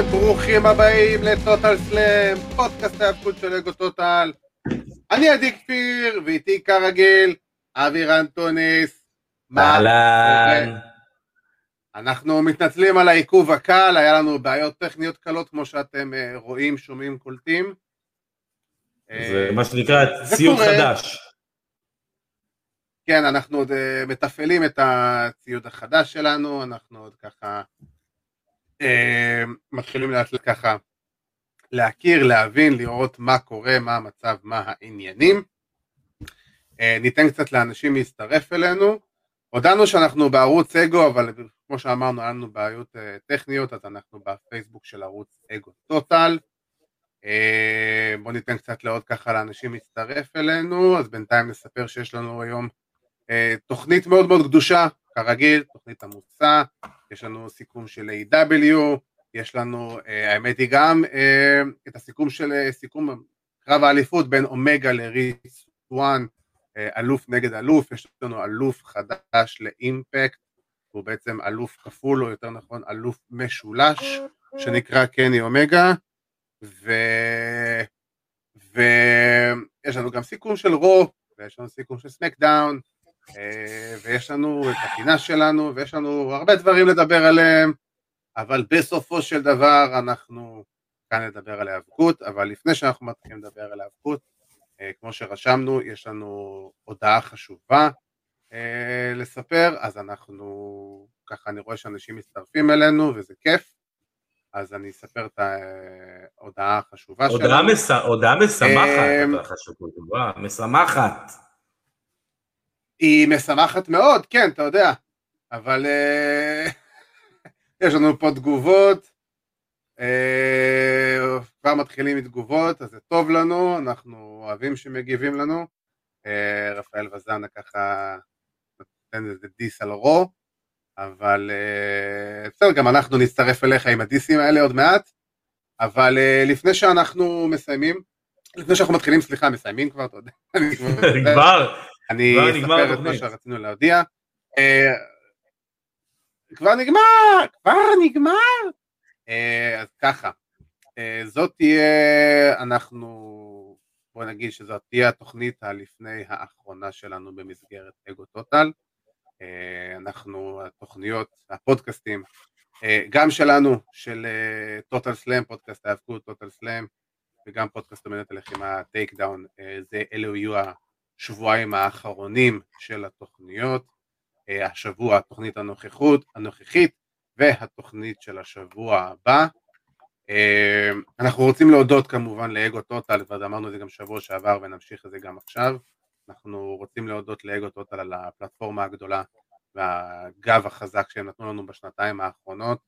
וברוכים הבאים לטוטל סלאם, פודקאסט ההפקות של אגו טוטל. אני עדי כפיר, ואיתי כרגיל, אבירן טוניס. אהלן. אנחנו מתנצלים על העיכוב הקל, היה לנו בעיות טכניות קלות כמו שאתם אה, רואים, שומעים, קולטים. זה מה שנקרא ציוד חדש. כן, אנחנו עוד אה, מתפעלים את הציוד החדש שלנו, אנחנו עוד ככה אה, מתחילים לאט ככה להכיר, להבין, לראות מה קורה, מה המצב, מה העניינים. אה, ניתן קצת לאנשים להצטרף אלינו. הודענו שאנחנו בערוץ אגו, אבל כמו שאמרנו, היה לנו בעיות אה, טכניות, אז אנחנו בפייסבוק של ערוץ אגו טוטל. בואו ניתן קצת לעוד ככה לאנשים להצטרף אלינו, אז בינתיים נספר שיש לנו היום תוכנית מאוד מאוד קדושה, כרגיל, תוכנית עמוסה, יש לנו סיכום של A.W, יש לנו, האמת היא גם את הסיכום של סיכום קרב האליפות בין אומגה לריס 1, אלוף נגד אלוף, יש לנו אלוף חדש לאימפקט, הוא בעצם אלוף כפול, או יותר נכון אלוף משולש, שנקרא קני אומגה, ו... ויש לנו גם סיכום של רו, ויש לנו סיכום של סמקדאון, ויש לנו את הפינה שלנו, ויש לנו הרבה דברים לדבר עליהם, אבל בסופו של דבר אנחנו כאן לדבר על ההיאבקות, אבל לפני שאנחנו מתחילים לדבר על ההיאבקות, כמו שרשמנו, יש לנו הודעה חשובה לספר, אז אנחנו, ככה אני רואה שאנשים מצטרפים אלינו וזה כיף, אז אני אספר את ההודעה החשובה שלנו. הודעה משמחת, חשובה, משמחת. היא משמחת מאוד, כן, אתה יודע, אבל uh, יש לנו פה תגובות, uh, כבר מתחילים מתגובות, אז זה טוב לנו, אנחנו אוהבים שמגיבים לנו. Uh, רפאל וזנה ככה נותן איזה דיס על רו, אבל בסדר, גם אנחנו נצטרף אליך עם הדיסים האלה עוד מעט, אבל לפני שאנחנו מסיימים, לפני שאנחנו מתחילים, סליחה, מסיימים כבר, אתה יודע. כבר? אני אספר את מה שרצינו להודיע. אה, כבר נגמר, כבר נגמר. אה, אז ככה, אה, זאת תהיה, אנחנו, בוא נגיד שזאת תהיה התוכנית הלפני האחרונה שלנו במסגרת אגו טוטל. אנחנו, התוכניות, הפודקאסטים, גם שלנו, של טוטל סלאם, פודקאסט ההאבקות, טוטל סלאם, וגם פודקאסט אמנת הלחימה, טייק דאון, זה אלו יהיו השבועיים האחרונים של התוכניות, אה, השבוע התוכנית הנוכחות, הנוכחית והתוכנית של השבוע הבא. אה, אנחנו רוצים להודות כמובן לאגו טוטל, ואמרנו את זה גם שבוע שעבר ונמשיך את זה גם עכשיו. אנחנו רוצים להודות לאגו טוטל על הפלטפורמה הגדולה והגב החזק שהם נתנו לנו בשנתיים האחרונות.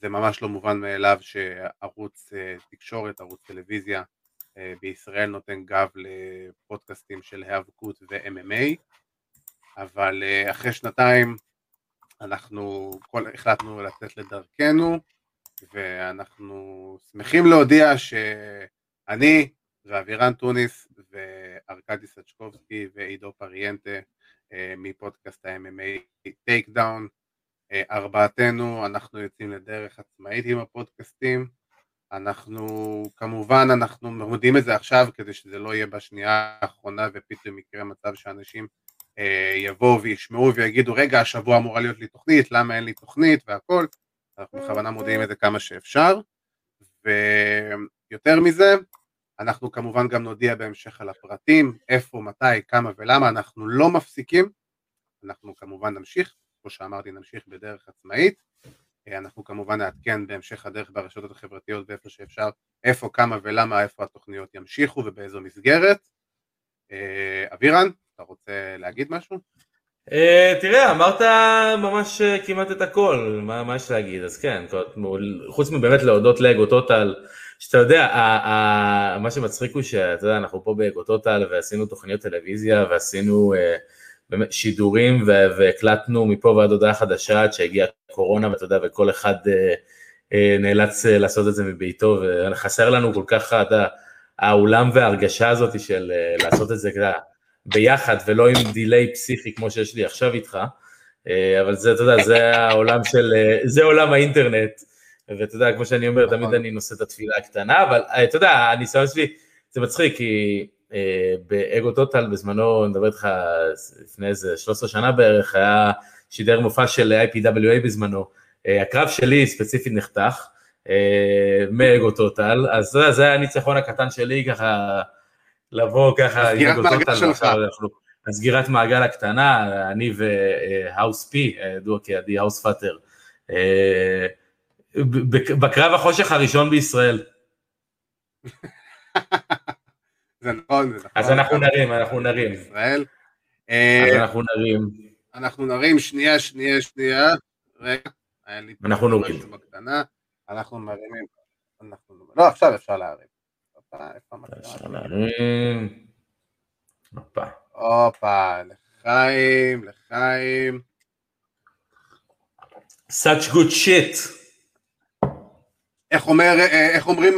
זה ממש לא מובן מאליו שערוץ אה, תקשורת, ערוץ טלוויזיה, בישראל נותן גב לפודקאסטים של היאבקות ו-MMA, אבל אה, אחרי שנתיים אנחנו כל, החלטנו לצאת לדרכנו, ואנחנו שמחים להודיע שאני ואבירן טוניס וארכדי סצ'קובסקי ועידו פריאנטה אה, מפודקאסט ה-MMA טייק דאון, ארבעתנו אנחנו יוצאים לדרך עצמאית עם הפודקאסטים, אנחנו כמובן אנחנו מודיעים את זה עכשיו כדי שזה לא יהיה בשנייה האחרונה ופתאום יקרה מצב שאנשים אה, יבואו וישמעו ויגידו רגע השבוע אמורה להיות לי תוכנית למה אין לי תוכנית? והכל. אנחנו בכוונה מודיעים את זה כמה שאפשר. ויותר מזה אנחנו כמובן גם נודיע בהמשך על הפרטים איפה מתי כמה ולמה. אנחנו לא מפסיקים. אנחנו כמובן נמשיך כמו שאמרתי נמשיך בדרך עצמאית אנחנו כמובן נעדכן בהמשך הדרך ברשתות החברתיות ואיפה שאפשר, איפה, כמה ולמה, איפה התוכניות ימשיכו ובאיזו מסגרת. אה, אבירן, אתה רוצה להגיד משהו? אה, תראה, אמרת ממש כמעט את הכל, מה, יש להגיד, אז כן, חוץ מבאמת להודות לאגו טוטל, שאתה יודע, מה שמצחיק הוא שאתה יודע, אנחנו פה באגו טוטל ועשינו תוכניות טלוויזיה ועשינו שידורים והקלטנו מפה ועד הודעה חדשה עד שהגיעה קורונה ואתה יודע וכל אחד אה, אה, נאלץ אה, לעשות את זה מביתו וחסר לנו כל כך אתה, האולם וההרגשה הזאת של לעשות את זה ביחד ולא עם דיליי פסיכי כמו שיש לי עכשיו איתך, אבל זה אתה יודע זה העולם של, זה עולם האינטרנט ואתה יודע, כמו שאני אומר, תמיד נכון. אני נושא את התפילה הקטנה, אבל אתה יודע, הניסיון שלי, זה מצחיק, כי באגו טוטל בזמנו, אני מדבר איתך לפני איזה 13 שנה בערך, היה שידר מופע של IPWA בזמנו, הקרב שלי ספציפית נחתך, מאגו טוטל, אז זה היה הניצחון הקטן שלי ככה, לבוא ככה עם אגו טוטל, הסגירת מעגל הקטנה, אני והאוס פי, ידוע כעדי האוס פאטר, בקרב החושך הראשון בישראל. זה נכון, זה נכון. אז אנחנו נרים, אנחנו נרים. ישראל. אז אנחנו נרים. אנחנו נרים, שנייה, שנייה, שנייה. רגע, אנחנו נורים. אנחנו מרימים. לא, עכשיו אפשר להרים. אפשר להרים. הופה. הופה, לחיים, לחיים. such good shit. איך, אומר, איך אומרים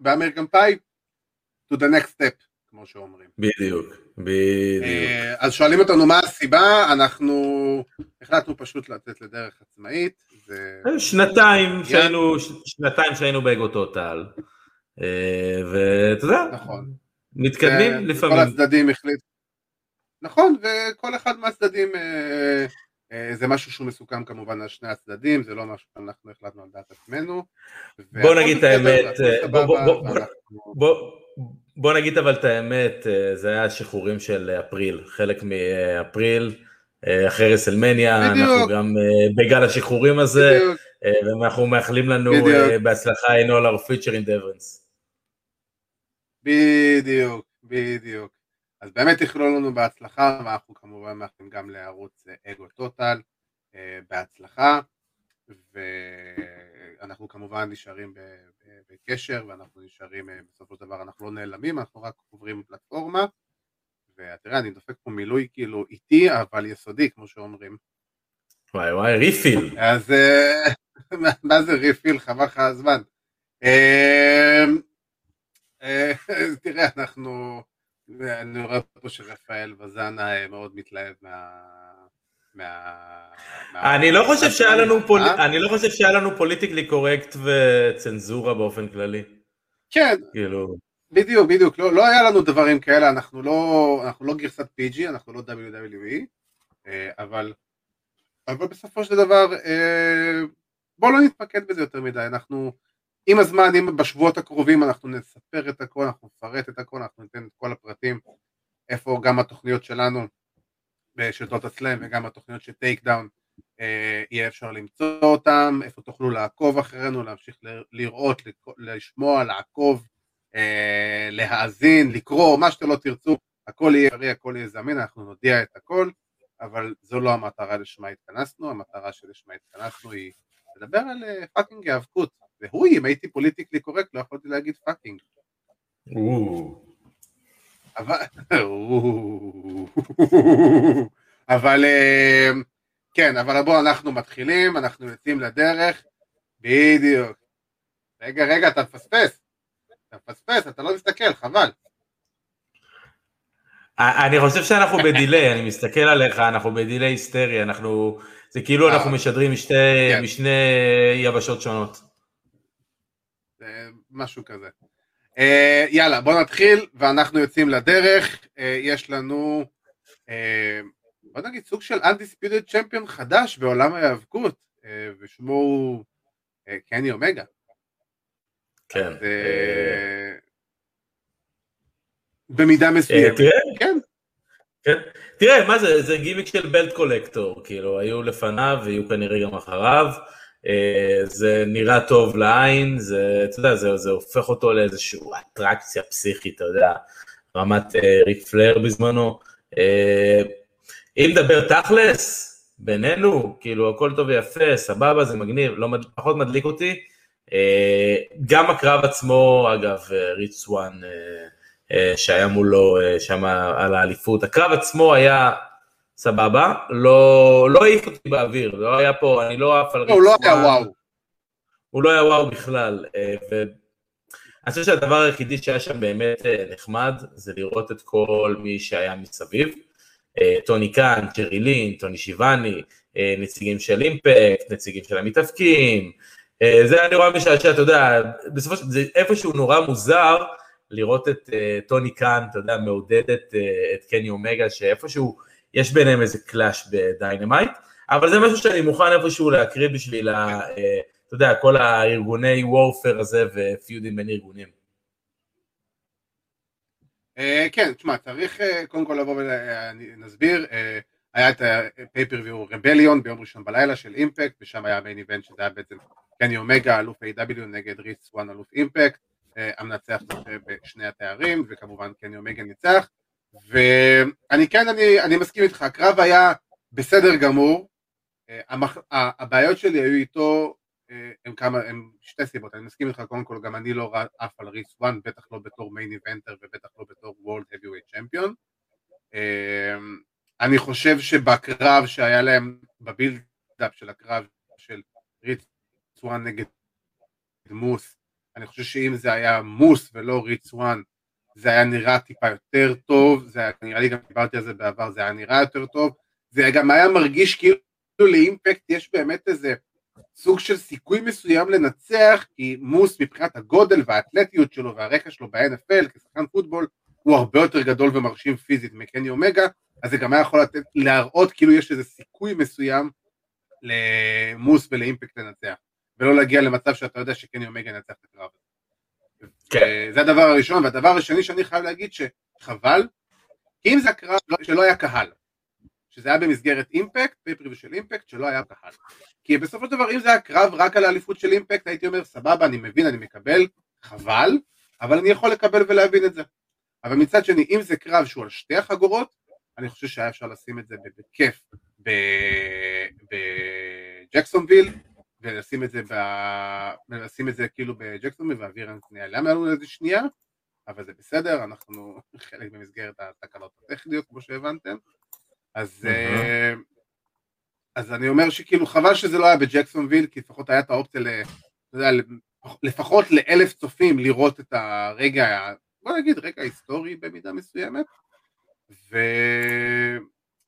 באמריקן פאי? To the next step, כמו שאומרים. בדיוק, בדיוק. אז שואלים אותנו מה הסיבה, אנחנו החלטנו פשוט לצאת לדרך עצמאית. זה... שנתיים שהיינו, שנתיים שהיינו באגו טוטל, ואתה יודע, נכון. מתקדמים לפעמים. כל הצדדים החליטו. נכון, וכל אחד מהצדדים זה משהו שהוא מסוכם כמובן על שני הצדדים, זה לא משהו שאנחנו החלטנו על דעת עצמנו. בוא נגיד את האמת, בוא נגיד אבל את האמת, זה היה השחרורים של אפריל, חלק מאפריל, אחרי רסלמניה, אנחנו גם בגל השחרורים הזה, ואנחנו מאחלים לנו בהצלחה in all our future endeavors. בדיוק, בדיוק. אז באמת יכלול לנו בהצלחה, ואנחנו כמובן מאחלים גם לערוץ אגו טוטל בהצלחה, ואנחנו כמובן נשארים בקשר, ואנחנו נשארים, בסופו של דבר אנחנו לא נעלמים, אנחנו רק עוברים פלטפורמה, ותראה, אני דופק פה מילוי כאילו איטי, אבל יסודי, כמו שאומרים. וואי וואי, ריפיל. אז מה זה ריפיל? חבל לך הזמן. תראה, אנחנו... אני רואה פה שרפאל וזן מאוד מתלהב מה... מה... אני לא חושב שהיה לנו פול... אני לא חושב שהיה לנו politically correct וצנזורה באופן כללי. כן, כאילו... בדיוק, בדיוק, לא, לא היה לנו דברים כאלה, אנחנו לא, אנחנו לא גרסת PG, אנחנו לא WWE, אבל, אבל בסופו של דבר, בואו לא נתמקד בזה יותר מדי, אנחנו עם הזמן, אם בשבועות הקרובים אנחנו נספר את הכל, אנחנו נפרט את הכל, אנחנו ניתן את כל הפרטים, איפה גם התוכניות שלנו של טוטל סלאם וגם התוכניות של טייק דאון, אה, יהיה אפשר למצוא אותם, איפה תוכלו לעקוב אחרינו, להמשיך לראות, לשמוע, לעקוב, אה, להאזין, לקרוא, מה שאתם לא תרצו, הכל יהיה אפשרי, הכל יהיה זמין, אנחנו נודיע את הכל, אבל זו לא המטרה לשמה התכנסנו, המטרה שלשמה התכנסנו היא לדבר על fucking אה, היאבקות, והוא, אם הייתי politically correct, לא יכולתי להגיד fucking. אבל, אה, כן, אבל בואו אנחנו מתחילים, אנחנו יוצאים לדרך, בדיוק. רגע, רגע, אתה מפספס, אתה מפספס, אתה לא מסתכל, חבל. אני חושב שאנחנו בדיליי, אני מסתכל עליך, אנחנו בדיליי היסטרי, אנחנו, זה כאילו אנחנו אה. משדרים כן. משני יבשות שונות. משהו כזה. Uh, יאללה, בוא נתחיל, ואנחנו יוצאים לדרך. Uh, יש לנו, uh, בוא נגיד, סוג של undisputed צ'מפיון חדש בעולם ההיאבקות, uh, ושמו הוא uh, קני אומגה. כן. אז, uh, במידה מסוימת. תראה, כן. כן. תראה, מה זה, זה גימיק של בלט קולקטור, כאילו, היו לפניו ויהיו כנראה גם אחריו. אה, זה נראה טוב לעין, זה, אתה יודע, זה, זה הופך אותו לאיזושהי אטרקציה פסיכית, אתה יודע, רמת אה, ריק פלר בזמנו. אה, אם נדבר תכלס, בינינו, כאילו הכל טוב ויפה, סבבה, זה מגניב, לא, פחות מדליק אותי. גם הקרב עצמו, אגב, ריץ וואן, שהיה מולו שם על האליפות, הקרב עצמו היה סבבה, לא, לא העיף אותי באוויר, לא היה פה, אני לא עף על ריצמן. הוא לא היה וואו. הוא לא היה וואו בכלל, אה, ואני חושב שהדבר היחידי שהיה שם באמת אה, נחמד, זה לראות את כל מי שהיה מסביב. אה, טוני קאן, צ'רי לין, טוני שיבני, נציגים של אימפקט, נציגים של המתאבקים, זה היה נורא משעשע, אתה יודע, בסופו של דבר, זה איפשהו נורא מוזר לראות את טוני קאן, אתה יודע, מעודד את קני אומגה, שאיפשהו יש ביניהם איזה clash ב Dynamite, אבל זה משהו שאני מוכן איפשהו להקריב בשביל, ה, אה, אתה יודע, כל הארגוני warfare הזה ופיודים בין ארגונים. אה, כן, תשמע, צריך אה, קודם כל לבוא ונסביר, היה את ה-pay-per-view Rebellion ביום ראשון בלילה של Impact, ושם היה main event שזה היה בעצם קני אומגה, אלוף AEW נגד ריץ' סוואן אלוף Impact, אה, המנצח זוכה בשני התארים, וכמובן קני אומגה ניצח, ואני כן, אני, אני מסכים איתך, הקרב היה בסדר גמור, אה, המח... הבעיות שלי היו איתו אה, הם כמה, הם שתי סיבות, אני מסכים איתך, קודם כל גם אני לא עף על ריץ' סוואן, בטח לא בתור main eventer ובטח לא בתור world heavyweight champion. אני חושב שבקרב שהיה להם, ב build-up של הקרב של ריץ' סוואן נגד מוס, אני חושב שאם זה היה מוס ולא ריץ' סוואן, זה היה נראה טיפה יותר טוב, זה היה, נראה לי גם דיברתי על זה בעבר, זה היה נראה יותר טוב, זה גם היה מרגיש כאילו ל Impact יש באמת איזה סוג של סיכוי מסוים לנצח, כי מוס מבחינת הגודל והאתלטיות שלו והרקע שלו ב-NFL כשחקן פוטבול הוא הרבה יותר גדול ומרשים פיזית מקני אומגה, אז זה גם היה יכול לתת, להראות כאילו יש איזה סיכוי מסוים למוס ולאימפקט לנצח, ולא להגיע למצב שאתה יודע שקני אומגה ינצח את הקרב. כן. זה הדבר הראשון, והדבר השני שאני חייב להגיד שחבל, אם זה הקרב שלא היה קהל, שזה היה במסגרת אימפקט, פייפריוויו של אימפקט, שלא היה קהל. כי בסופו של דבר אם זה היה קרב רק על האליפות של אימפקט, הייתי אומר סבבה, אני מבין, אני מקבל, חבל, אבל אני יכול לקבל ולהבין את זה. אבל מצד שני, אם זה קרב שהוא על שתי החגורות, אני חושב שהיה אפשר לשים את זה בכיף בג'קסונוויל, ולשים את זה, ב... ולשים את זה כאילו בג'קסונוויל ואוויר נעלם לנו איזה שנייה, אבל זה בסדר, אנחנו חלק במסגרת התקלות הטכניות כמו שהבנתם, אז, mm-hmm. אז אני אומר שכאילו חבל שזה לא היה בג'קסונוויל, כי לפחות היה את האופציה, ל... יודע, לפחות לאלף צופים לראות את הרגע, בוא נגיד רגע היסטורי במידה מסוימת, ו...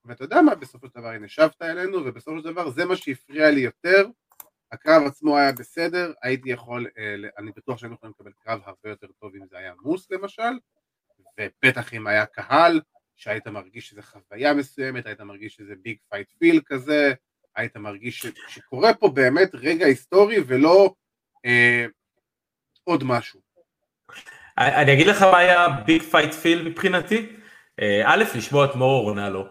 ואתה יודע מה, בסופו של דבר הנה שבת אלינו, ובסופו של דבר זה מה שהפריע לי יותר, הקרב עצמו היה בסדר, הייתי יכול, אה, אני בטוח שהיינו יכולים לקבל קרב הרבה יותר טוב אם זה היה מוס למשל, ובטח אם היה קהל, שהיית מרגיש שזה חוויה מסוימת, היית מרגיש שזה big fight feel כזה, היית מרגיש ש, שקורה פה באמת רגע היסטורי ולא אה, עוד משהו. אני אגיד לך מה היה big fight feel מבחינתי, אה, א', לשמוע את מאורו רנאלו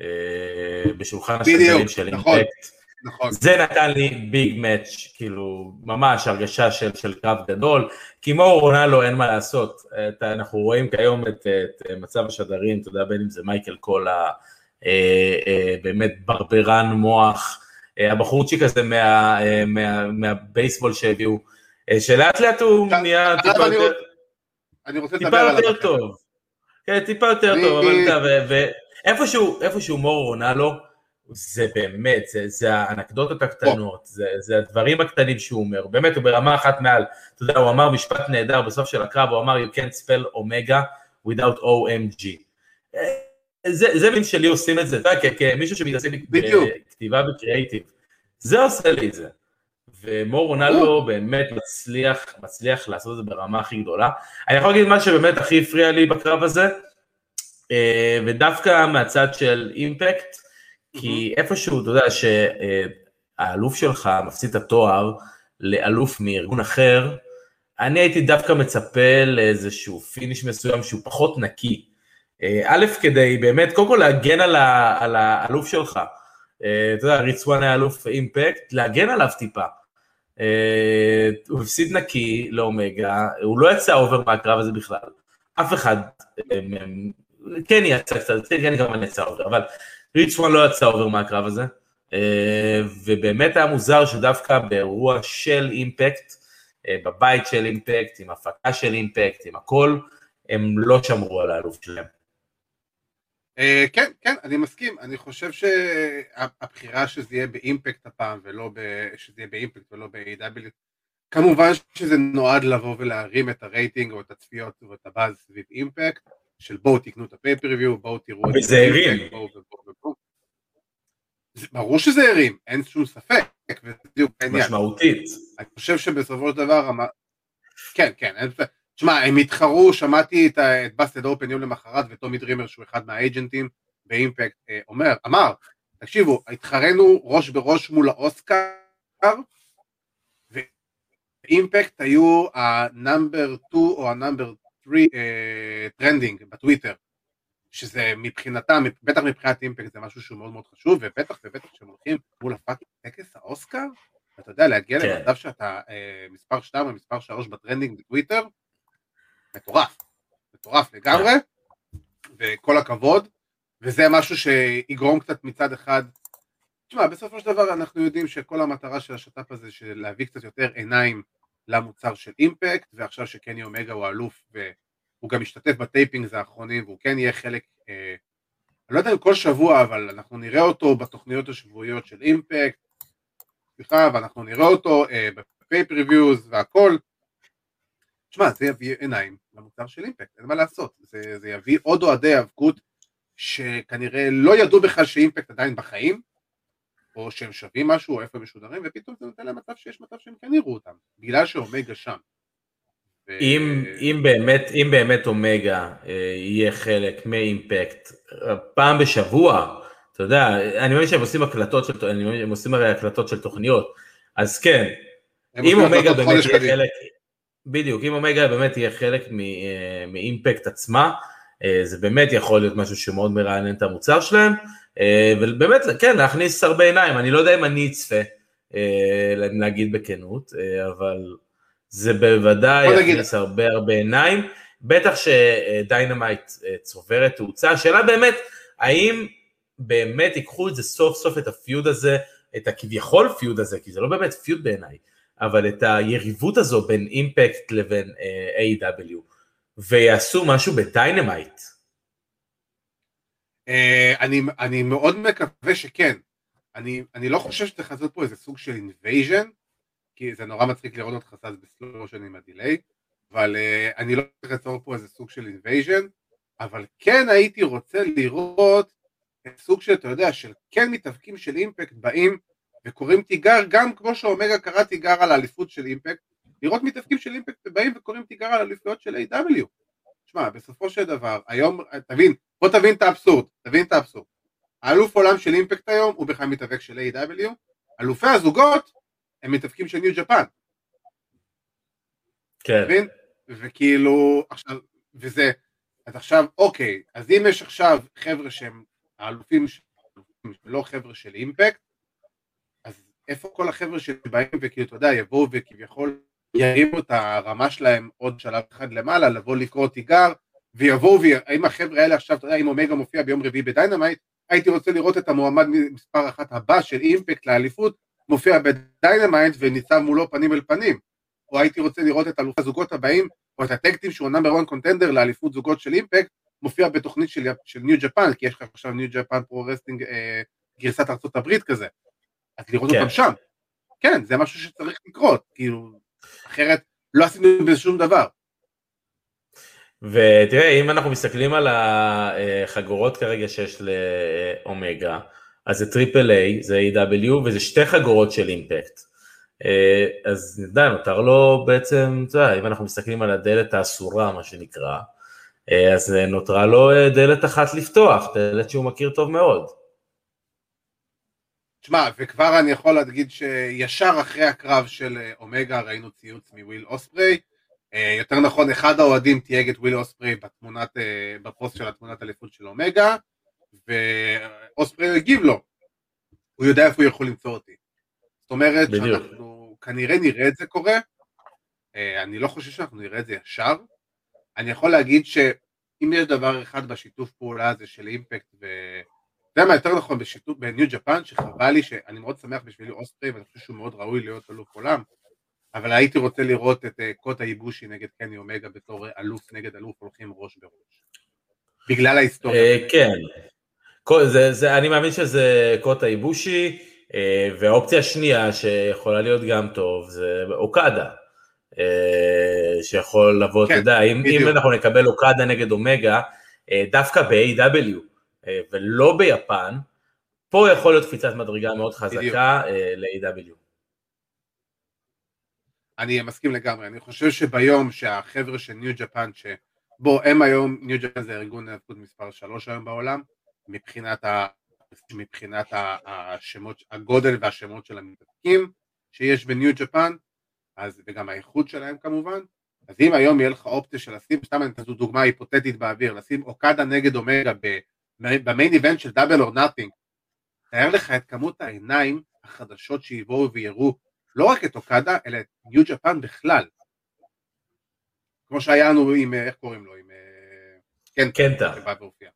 אה, בשולחן השדרים של נכון, Impact. נכון. זה נתן לי big match, כאילו, ממש הרגשה של, של קרב גדול, כי מאורו רנאלו אין מה לעשות, את, אנחנו רואים כיום את, את מצב השדרים, אתה יודע, בין אם זה מייקל קול, אה, אה, באמת ברברן מוח, אה, הבחורצ'יק הזה מה, אה, מה, מהבייסבול שהביאו, אה, שלאט לאט הוא נהיה טיפה יותר, טיפה יותר טוב. כן, טיפה יותר טוב, אבל אתה, ואיפשהו מורו רונלו, זה באמת, זה, זה האנקדוטות הקטנות, זה, זה הדברים הקטנים שהוא אומר, באמת הוא ברמה אחת מעל, אתה יודע, הוא אמר משפט נהדר בסוף של הקרב, הוא אמר you can't spell omega without OMG. זה, זה מין שלי עושים את זה, אתה יודע, כמישהו שמתעסק בכתיבה וקריאייטיב, זה עושה לי את זה. ומור רונלדו באמת מצליח, מצליח לעשות את זה ברמה הכי גדולה. אני יכול להגיד מה שבאמת הכי הפריע לי בקרב הזה, אה, ודווקא מהצד של אימפקט, כי איפשהו, אתה יודע, שהאלוף שלך מפסיד את התואר לאלוף מארגון אחר, אני הייתי דווקא מצפה לאיזשהו finish מסוים שהוא פחות נקי. אה, א', כדי באמת, קודם כל להגן על, ה, על האלוף שלך. אה, אתה יודע, ריץ' סוואן היה אלוף Impact, להגן עליו טיפה. אה, הוא הפסיד נקי לאומגה, הוא לא יצא over מהקרב הזה בכלל. אף אחד, כן יצא קצת, כן קני יצא over, אבל ריץ' סוואן לא יצא over מהקרב הזה, אה, ובאמת היה מוזר שדווקא באירוע של Impact, אה, בבית של אימפקט, עם הפקה של אימפקט, עם הכל, הם לא שמרו על האלוף שלהם. אה, כן, כן, אני מסכים, אני חושב שהבחירה שזה יהיה באימפקט הפעם ולא שזה יהיה באימפקט ולא ב-AW, כמובן שזה נועד לבוא ולהרים את הרייטינג או את הצפיות ואת הבאז סביב אימפקט, של בואו תקנו את הפייפריוויו, בואו תראו את זה. וזה הרים. ברור שזה הרים, אין שום ספק. משמעותית. אני חושב שבסופו של דבר, כן, כן, תשמע, הם התחרו, שמעתי את, את ב Busted Open יום למחרת וטומי דרימר שהוא אחד מהאג'נטים ב Impact אה, אומר, אמר, תקשיבו, התחרינו ראש בראש מול האוסקר ו Impact היו ה number 2 או ה number 3 trending בטוויטר שזה מבחינתם, בטח מבחינת Impact זה משהו שהוא מאוד מאוד חשוב ובטח ובטח כשהם הולכים מול ה fucking טקס האוסקר? אתה יודע להגיע כן. למצב שאתה אה, מספר 2 או מספר 3 ב trending בטוויטר? מטורף, מטורף לגמרי, וכל הכבוד, וזה משהו שיגרום קצת מצד אחד, תשמע, בסופו של דבר אנחנו יודעים שכל המטרה של השת"פ הזה של להביא קצת יותר עיניים למוצר של Impact, ועכשיו שקני אומגה הוא אלוף והוא גם משתתף ב tapings האחרונים והוא כן יהיה חלק, אה, אני לא יודע אם כל שבוע, אבל אנחנו נראה אותו בתוכניות השבועיות של Impact, סליחה, ואנחנו נראה אותו אה, בפייפ והכל, תשמע, זה יביא עיניים למוצר של Impact, אין מה לעשות, זה, זה יביא עוד אוהדי היאבקות שכנראה לא ידעו בכלל ש Impact עדיין בחיים, או שהם שווים משהו, או איפה הם משודרים, ופתאום זה נותן להם מצב שיש מצב שהם כן יראו אותם, בגלל שאומגה שם. אם, אם, באמת, אם באמת אומגה אה, יהיה חלק מ Impact, פעם בשבוע, אתה יודע, אני מבין שהם עושים הקלטות של, אני מבין שהם עושים הרי הקלטות של תוכניות, אז כן, אם אומגה באמת יהיה חלק, בדיוק, אם אומגה באמת יהיה חלק אה, מ Impact עצמה, אה, זה באמת יכול להיות משהו שמאוד מרענן את המוצר שלהם, אה, ובאמת, כן, להכניס הרבה עיניים, אני לא יודע אם אני אצפה, להגיד בכנות, אבל זה בוודאי יכניס הרבה הרבה עיניים, בטח ש Dynamite צוברת תאוצה, השאלה באמת, האם באמת ייקחו את זה סוף סוף את ה feud הזה, את הכביכול feud הזה, כי זה לא באמת feud בעיניי, אבל את היריבות הזו בין אימפקט לבין uh, AEW ויעשו משהו בדיינמייט. Uh, אני, אני מאוד מקווה שכן. אני, אני לא חושב שצריך לעשות פה איזה סוג של invasion, כי זה נורא מצחיק לראות אותך זז ב slow motion עם הדיליי, אבל uh, אני לא צריך ליצור פה איזה סוג של invasion, אבל כן הייתי רוצה לראות סוג של, אתה יודע, של כן מתאבקים של אימפקט באים וקוראים תיגר גם כמו שאומגה קרא תיגר על האליפות של אימפקט, לראות מתאבקים של אימפקט באים וקוראים תיגר על אליפויות של AEW. תשמע, בסופו של דבר, היום, תבין, בוא תבין את האבסורד, תבין את האבסורד. האלוף עולם של אימפקט היום הוא בכלל מתאבק של AEW. אלופי הזוגות הם מתאבקים של ניו ג'פאן. כן. וכאילו, עכשיו, וזה, אז עכשיו, אוקיי, אז אם יש עכשיו חבר'ה שהם האלופים שלא חבר'ה של אימפקט, איפה כל החבר'ה שבאים וכאילו, אתה יודע, יבואו וכביכול ירימו את הרמה שלהם עוד שלב אחד למעלה, לבוא לקרוא תיגר, ויבואו, האם החבר'ה האלה עכשיו, אתה יודע, אם אומגה מופיע ביום רביעי בדיינמייט, הייתי רוצה לראות את המועמד מספר אחת הבא של אימפקט לאליפות, מופיע בדיינמייט וניצב מולו פנים אל פנים. או הייתי רוצה לראות את אלוף הזוגות הבאים, או את ה tag team שהוא number 1 contender לאליפות זוגות של אימפקט, מופיע בתוכנית של, של ניו ג'פאן, כי יש לך עכשיו ניו ג'פאן פרו-רסלינג אה, גרסת ארצות הברית כזה. אז לראות כן. אותם שם. כן, זה משהו שצריך לקרות, כאילו, אחרת לא עשינו בזה שום דבר. ותראה, אם אנחנו מסתכלים על החגורות כרגע שיש לאומגה, אז זה טריפל איי, זה AEW, וזה שתי חגורות של אימפקט. אז נדע, נותר לו בעצם, אתה יודע, אם אנחנו מסתכלים על הדלת האסורה, מה שנקרא, אז נותרה לו דלת אחת לפתוח, דלת שהוא מכיר טוב מאוד. שמע, וכבר אני יכול להגיד שישר אחרי הקרב של אה, אומגה ראינו ציוץ מוויל אוספריי, אה, יותר נכון אחד האוהדים תייג את וויל אה, בפוסט של התמונת אליפות של אומגה, ואוספריי הגיב לו, הוא יודע איפה הוא יכול למצוא אותי. זאת אומרת בדיוק. שאנחנו כנראה נראה את זה קורה, אני לא חושב שאנחנו נראה את זה ישר, אני יכול להגיד שאם יש דבר אחד בשיתוף פעולה הזה של אימפקט ו... אתה יודע מה יותר נכון בשיתוף בניו ג'פאן שחבל לי שאני מאוד שמח בשבילי אוספריי ואני חושב שהוא מאוד ראוי להיות אלוף עולם אבל הייתי רוצה לראות את אה, קוטה ייבושי נגד קני אומגה בתור אלוף נגד אלוף הולכים ראש בראש בגלל ההיסטוריה. אה, כן, אני מאמין שזה קוטה ייבושי אה, והאופציה השנייה שיכולה להיות גם טוב זה אוקדה שיכול לבוא, אתה כן, יודע, אם אנחנו נקבל אוקדה נגד אומגה דווקא ב-AW אה, ולא ביפן, פה יכול להיות קפיצת מדרגה מאוד חזקה אה, ל-AW. אני מסכים לגמרי, אני חושב שביום שהחבר'ה של ניו ג'פן, שבו הם היום, ניו ג'פן זה ארגון ההיאבקות מספר 3 היום בעולם, מבחינת, ה, מבחינת השמות, הגודל והשמות של המתאבקים שיש בניו ג'פן, אז, וגם האיכות שלהם כמובן, אז אם היום יהיה לך אופציה של לשים, סתם אני אתן דוגמה היפותטית באוויר, לשים אוקדה נגד אומגה במיין איבנט של דאבל אור נאטינג, תאר לך את כמות העיניים החדשות שיבואו ויראו לא רק את אוקדה, אלא את ניו ג'פן בכלל. כמו שהיה לנו עם, איך קוראים לו, עם אה, קנטה. קנטה. שבא והופיע.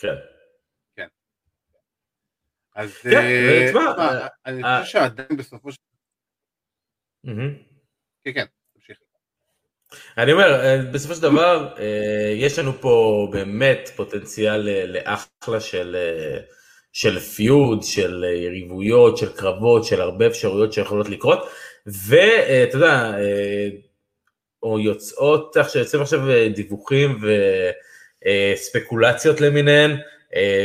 כן. כן. אז כן, אה, תשמע, אה, אני חושב שעדיין בסופו של... כן, כן. אני אומר, בסופו של דבר, יש לנו פה באמת פוטנציאל לאחלה של של feud, של אה, יריבויות, של קרבות, של הרבה אפשרויות שיכולות לקרות, ואתה יודע, אה, או יוצאות, יוצאים עכשיו אה, דיווחים וספקולציות למיניהן,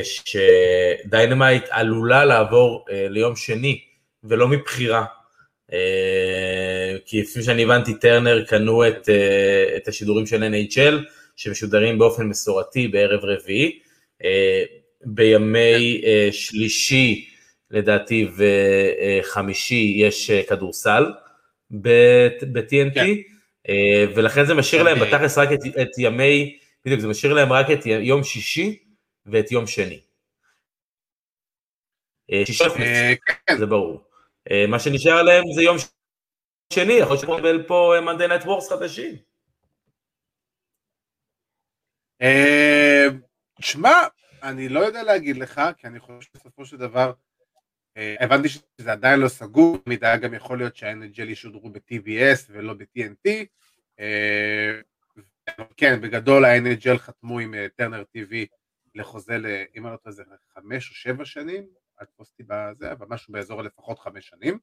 שדיינמייט עלולה לעבור ליום שני, ולא מבחירה. כי לפי שאני הבנתי, טרנר קנו את, את השידורים של NHL, שמשודרים באופן מסורתי בערב רביעי. בימי שלישי לדעתי וחמישי יש כדורסל ב-TNT, כן. ולכן זה משאיר להם בתכלס רק את ימי, בדיוק, זה משאיר להם רק את יום שישי ואת יום שני. שישי כן. זה ברור. מה שנשאר להם זה יום שני, יכול להיות שנקבל פה Monday Night Wars חדשים. שמע, אני לא יודע להגיד לך, כי אני חושב שבסופו של דבר, אה, הבנתי שזה עדיין לא סגור, מידע גם יכול להיות שה-NHL ישודרו ב-TBS ולא ב-TNT, אה, כן, בגדול ה-NHL חתמו עם טרנר אה, TV לחוזה, אם אני לא טועה זה חמש או שבע שנים, עד פוסטי בזה, אבל משהו באזור לפחות חמש שנים.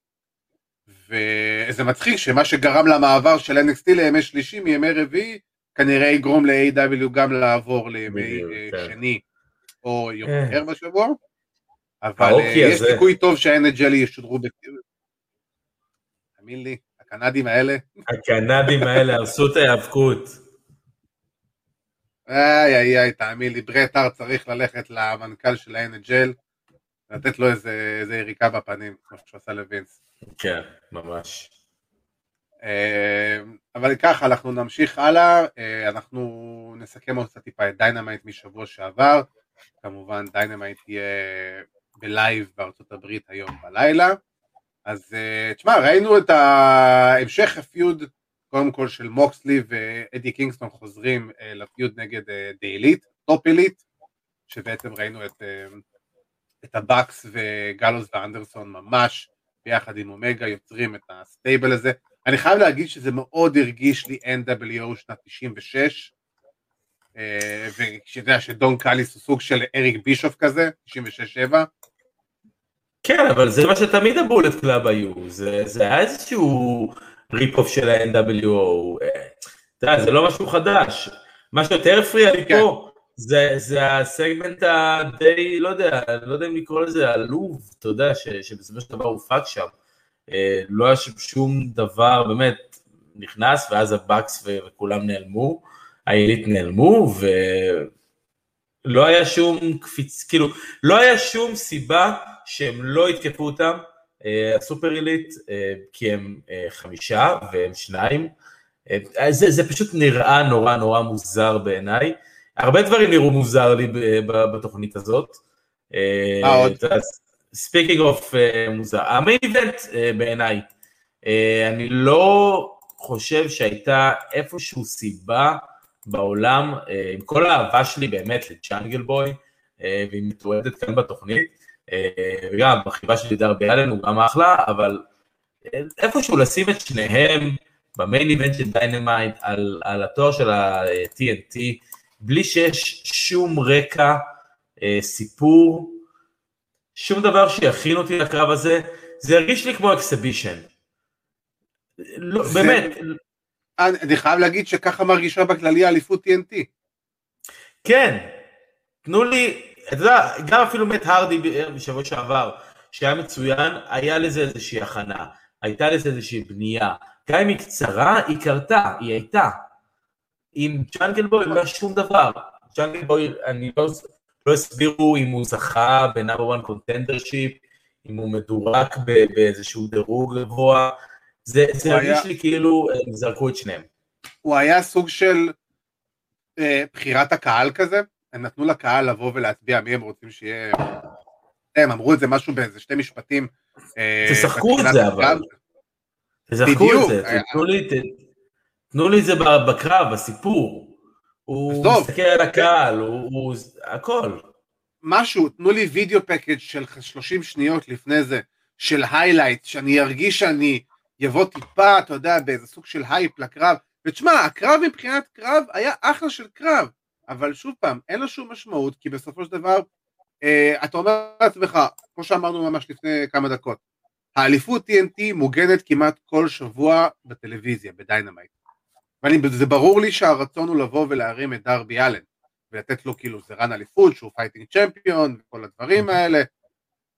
וזה מצחיק שמה שגרם למעבר של NXT לימי שלישי מימי רביעי, כנראה יגרום ל-AW גם לעבור לימי כן. שני או יותר אה. בשבוע, אבל אה, יש סיכוי טוב שהאנג'לי ישודרו בטבע. תאמין לי, הקנדים האלה. הקנדים האלה הרסו את ההיאבקות. איי איי איי, תאמין לי, ברט האר צריך ללכת למנכ"ל של ה-NHL, לתת לו איזה, איזה יריקה בפנים, כמו שהוא עשה לווינס. כן, ממש. אה, אבל ככה, אנחנו נמשיך הלאה, אנחנו נסכם עוד קצת טיפה את דיינמייט משבוע שעבר. כמובן דיינמייט תהיה ב live בארצות הברית היום בלילה. אז uh, תשמע, ראינו את המשך ה feud, קודם כל של מוקסלי ואדי קינגסטון חוזרים uh, ל feud נגד די עילית, טופ עילית, שבעצם ראינו את, uh, את הבקס וגלוס ואנדרסון ממש ביחד עם אומגה יוצרים את ה stable הזה. אני חייב להגיד שזה מאוד הרגיש לי NWO שנת 96, אה, ושאתה יודע שדון קאליס הוא סוג של אריק בישוף כזה, 96-7. כן, אבל זה מה שתמיד הבולט קלאב היו, זה, זה היה איזשהו rip-off של ה-NWO, אה, אתה יודע, זה לא משהו חדש. מה שיותר הפריע לי כן. פה, זה, זה הסגמנט הדי, לא יודע, לא יודע אם לקרוא לזה עלוב, אתה יודע, ש, שבסופו של דבר הופק שם. אה, לא היה שם שום דבר, באמת, נכנס, ואז הבאקס וכולם נעלמו. העילית נעלמו ולא היה שום קפיץ, כאילו לא היה שום סיבה שהם לא יתקפו אותם, הסופר עילית, אה, כי הם אה, חמישה והם שניים, זה, זה פשוט נראה נורא נורא מוזר בעיניי, הרבה דברים נראו מוזר לי בתוכנית הזאת. מה עוד? speaking of מוזר, ה main event בעיניי, אני לא חושב שהייתה איפשהו סיבה בעולם, אה, עם כל האהבה שלי באמת לג'אנגל בוי, אה, והיא מתועדת כאן בתוכנית, אה, וגם בחיבה שלי דרבי אלן הוא גם אחלה, אבל איפשהו לשים את שניהם ב main event של דיינמייט על, על התואר של ה-TNT, בלי שיש שום רקע, סיפור, שום דבר שיכין אותי לקרב הזה, זה הרגיש לי כמו exhibition. לא, זה... באמת, אני חייב להגיד שככה מרגישה בכללי האליפות TNT. כן, תנו לי, אתה יודע, גם אפילו מת הרדי בשבוע שעבר, שהיה מצוין, היה לזה איזושהי הכנה, הייתה לזה איזושהי בנייה, גם אם היא קצרה, היא קרתה, היא הייתה. עם ג'אנגל בוי לא היה שום דבר. ג'אנגל בוי, אני לא, לא הסבירו אם הוא זכה ב number 1 contendership, אם הוא מדורג באיזשהו דירוג גבוה, זה, הרגיש. לי כאילו הם זרקו את שניהם. הוא היה סוג של אה, בחירת הקהל כזה, הם נתנו לקהל לבוא ולהצביע מי הם רוצים שיהיה, הם אמרו את זה משהו באיזה שתי משפטים. אה, תשחקו את זה אבל. תשחקו את זה, היה... תנו, לי, את זה בקרב, בסיפור. הוא מסתכל על הקהל, הוא, הוא הכל. משהו, תנו לי video package של 30 שניות לפני זה, של highlight, שאני ארגיש שאני יבוא טיפה, אתה יודע, באיזה סוג של הייפ לקרב. ותשמע, הקרב מבחינת קרב היה אחלה של קרב, אבל שוב פעם, אין לו שום משמעות, כי בסופו של דבר, אה, אתה אומר לעצמך, כמו שאמרנו ממש לפני כמה דקות, האליפות TNT מוגנת כמעט כל שבוע בטלוויזיה, ב Dynamite. וזה ברור לי שהרצון הוא לבוא ולהרים את דרבי אלן, ולתת לו כאילו זה run אליפות, שהוא fighting champion, וכל הדברים האלה,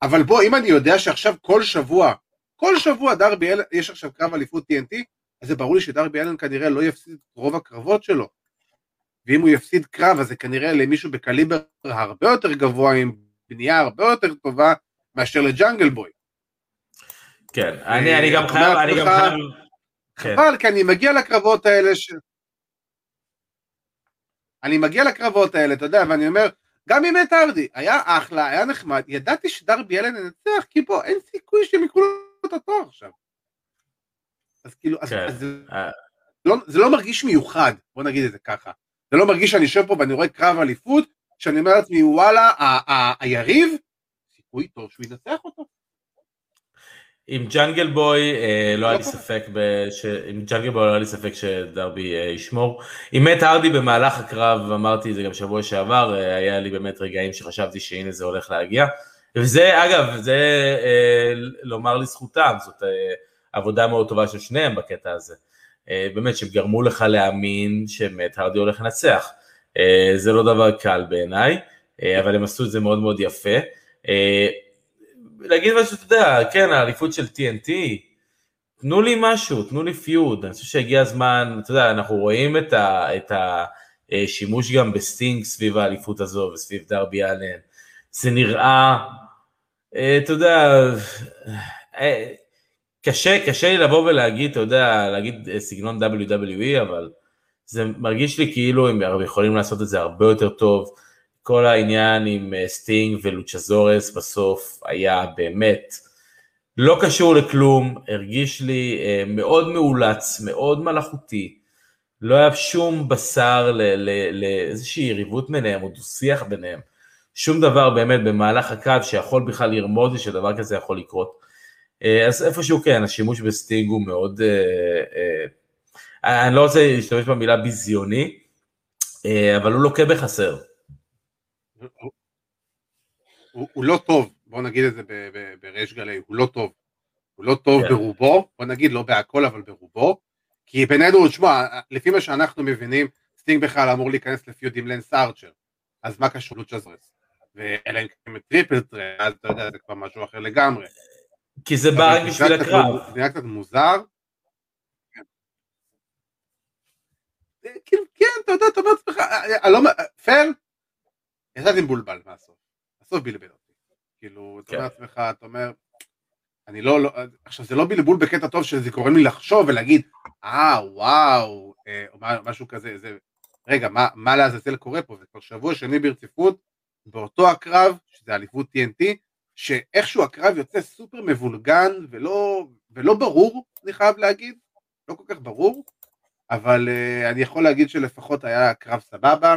אבל בוא, אם אני יודע שעכשיו כל שבוע כל שבוע דרבי אלן, יש עכשיו קרב אליפות TNT, אז זה ברור לי שדרבי אלן כנראה לא יפסיד את רוב הקרבות שלו. ואם הוא יפסיד קרב, אז זה כנראה למישהו בקליבר הרבה יותר גבוה, עם בנייה הרבה יותר טובה, מאשר לג'אנגל בוי. כן, אני, אני גם חייב, אני גם חייב... כן. חבל, כי אני מגיע לקרבות האלה ש... אני מגיע לקרבות האלה, אתה יודע, ואני אומר, גם עם את ארדי, היה אחלה, היה נחמד, ידעתי שדרבי אלן ינצח, כי בוא, אין סיכוי שהם יקרו את התואר עכשיו. אז כאילו, כן. אז, אז אה. לא, זה לא מרגיש מיוחד, בוא נגיד את זה ככה. זה לא מרגיש שאני יושב פה ואני רואה קרב אליפות, שאני אומר לעצמי, וואלה, היריב, סיכוי טוב שהוא ינצח אותו. עם ג'אנגל בוי אה, לא היה לי ספק, בש... עם ג'אנגל בוי לא היה לי ספק שדרבי אה, ישמור. עם מת הרדי במהלך הקרב, אמרתי את זה גם שבוע שעבר, אה, היה לי באמת רגעים שחשבתי שהנה זה הולך להגיע. וזה, אגב, זה לומר לזכותם, זאת עבודה מאוד טובה של שניהם בקטע הזה. אה, באמת, שהם גרמו לך להאמין שמאט הארדי הולך לנצח. אה, זה לא דבר קל בעיניי, אה, אבל הם עשו את זה מאוד מאוד יפה. להגיד משהו, אתה יודע, כן, האליפות של TNT, תנו לי משהו, תנו לי feud, אני חושב שהגיע הזמן, אתה יודע, אנחנו רואים את, ה, את השימוש גם בסטינג סביב האליפות הזו וסביב דרבי אלן, זה נראה אה, אתה יודע, קשה, קשה לי לבוא ולהגיד, אתה יודע, להגיד אה, סגנון WWE, אבל זה מרגיש לי כאילו הם יכולים לעשות את זה הרבה יותר טוב. כל העניין עם סטינג ולוצ'זורס בסוף היה באמת לא קשור לכלום, הרגיש לי מאוד מאולץ, מאוד מלאכותי. לא היה שום בשר לאיזושהי יריבות ביניהם או דו שיח ביניהם. שום דבר באמת במהלך הקו שיכול בכלל לרמוז לי שדבר כזה יכול לקרות. אה, אז איפשהו כן, השימוש בסטיג הוא מאוד, אה, אה, אני לא רוצה להשתמש במילה ביזיוני, אבל הוא לוקה בחסר. הוא, הוא, הוא לא טוב, בוא נגיד את זה בריש גלי, הוא לא טוב. הוא לא טוב כן. ברובו, בוא נגיד לא בהכל אבל ברובו, כי בינינו, תשמע, לפי מה שאנחנו מבינים, סטינג בכלל אמור להיכנס ל feud עם לנס ארצ'ר, אז מה קשור לוצ'זרס? ואלא אם כן triple threat, אז אתה יודע, זה כבר משהו אחר לגמרי. כי זה בא רק בשביל הקרב. זה נראה קצת מוזר. כאילו, כן, אתה יודע, אתה אומר לעצמך, לא פייר, יצאתי מבולבל מהסוף. הסוף בלבל אותי. כאילו, אתה אומר כן. לעצמך, אתה אומר, אני לא, לא, עכשיו זה לא בלבול בקטע טוב שזה גורם לי לחשוב ולהגיד, אה, וואו, אה, או משהו כזה, זה, רגע, מה, מה לעזאזל קורה פה? זה כבר שבוע שני ברציפות, באותו הקרב, שזה אליפות TNT, שאיכשהו הקרב יוצא סופר מבולגן ולא, ולא ברור, אני חייב להגיד, לא כל כך ברור, אבל uh, אני יכול להגיד שלפחות היה קרב סבבה,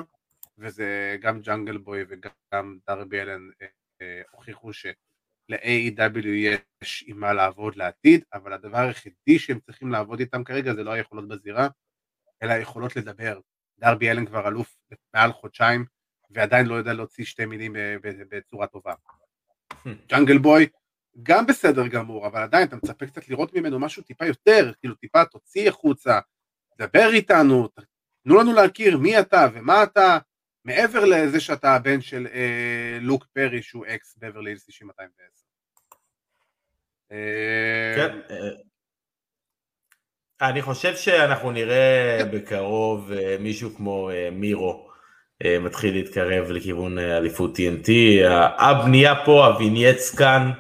וזה גם ג'אנגל בוי וגם דרבי אלן uh, uh, הוכיחו של-AEW יש עם מה לעבוד לעתיד, אבל הדבר היחידי שהם צריכים לעבוד איתם כרגע זה לא היכולות בזירה, אלא היכולות לדבר. דרבי אלן כבר אלוף מעל חודשיים, ועדיין לא יודע להוציא שתי מילים בצורה טובה. ג'אנגל בוי גם בסדר גמור, אבל עדיין אתה מצפה קצת לראות ממנו משהו טיפה יותר, כאילו טיפה תוציא החוצה, דבר איתנו, תנו לנו להכיר מי אתה ומה אתה, מעבר לזה שאתה הבן של אה, לוק פרי שהוא אקס בברלי הילס 9210. אה, כן. אה, אני חושב שאנחנו נראה בקרוב מישהו כמו מירו מתחיל להתקרב לכיוון אליפות TNT, הבנייה פה, הווינייץ כאן,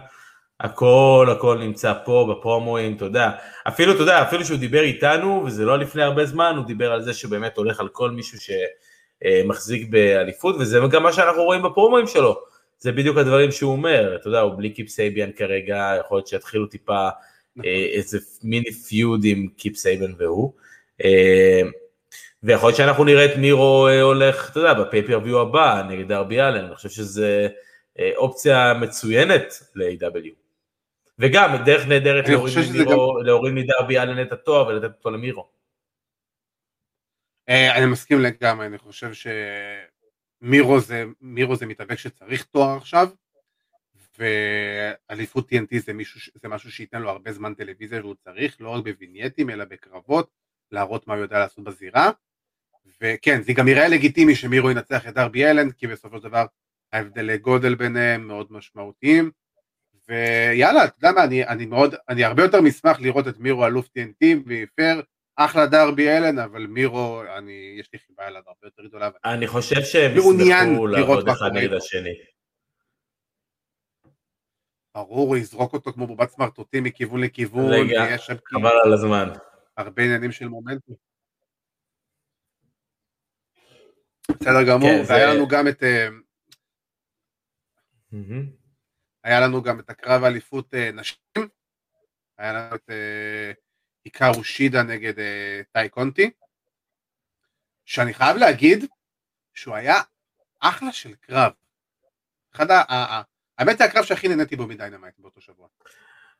הכל הכל נמצא פה בפרומואים, אתה יודע, אפילו, אתה יודע, אפילו שהוא דיבר איתנו, וזה לא לפני הרבה זמן, הוא דיבר על זה שבאמת הולך על כל מישהו שמחזיק באליפות, וזה גם מה שאנחנו רואים בפרומואים שלו, זה בדיוק הדברים שהוא אומר, אתה יודע, הוא בלי קיפ סייביאן כרגע, יכול להיות שיתחילו טיפה נכון. אה, איזה mini feud עם קיפ סייביאן והוא. אה, ויכול להיות שאנחנו נראה את מירו אה, הולך, אתה יודע, ב pay-per-view הבא נגד דרבי אלן, אני חושב שזה אופציה מצוינת ל-AEW. וגם דרך נהדרת להוריד מדרבי אלן את התואר ולתת אותו למירו. אני מסכים לגמרי, אני חושב שמירו זה, מירו זה מתאבק שצריך תואר עכשיו, ואליפות TNT זה, מישהו, זה משהו שייתן לו הרבה זמן טלוויזיה והוא צריך, לא רק בווינייטים אלא בקרבות, להראות מה הוא יודע לעשות בזירה, וכן, זה גם יראה לגיטימי שמירו ינצח את דרבי אלן, כי בסופו של דבר ההבדלי גודל ביניהם מאוד משמעותיים, ויאללה, אתה יודע מה, אני, אני מאוד, אני הרבה יותר משמח לראות את מירו אלוף TNT ויפר, אחלה דרבי אלן, אבל מירו, אני, יש לי חיבה אליו הרבה יותר גדולה. אני חושב שהם ישמחו לעבוד אחד נגד השני. ברור, הוא יזרוק אותו כמו בובת סמרטוטים מכיוון לכיוון. רגע, חבל על הזמן. הרבה עניינים של מומנטום. בסדר גמור, כן, והיה זה... לנו גם את... Mm-hmm. היה לנו גם את הקרב האליפות אה, נשים, היה לנו את היקארו שידה נגד טאי קונטי, שאני חייב להגיד שהוא היה אחלה של קרב. אחד ה... האמת זה הקרב שהכי נהניתי בו מ Dynamite באותו שבוע.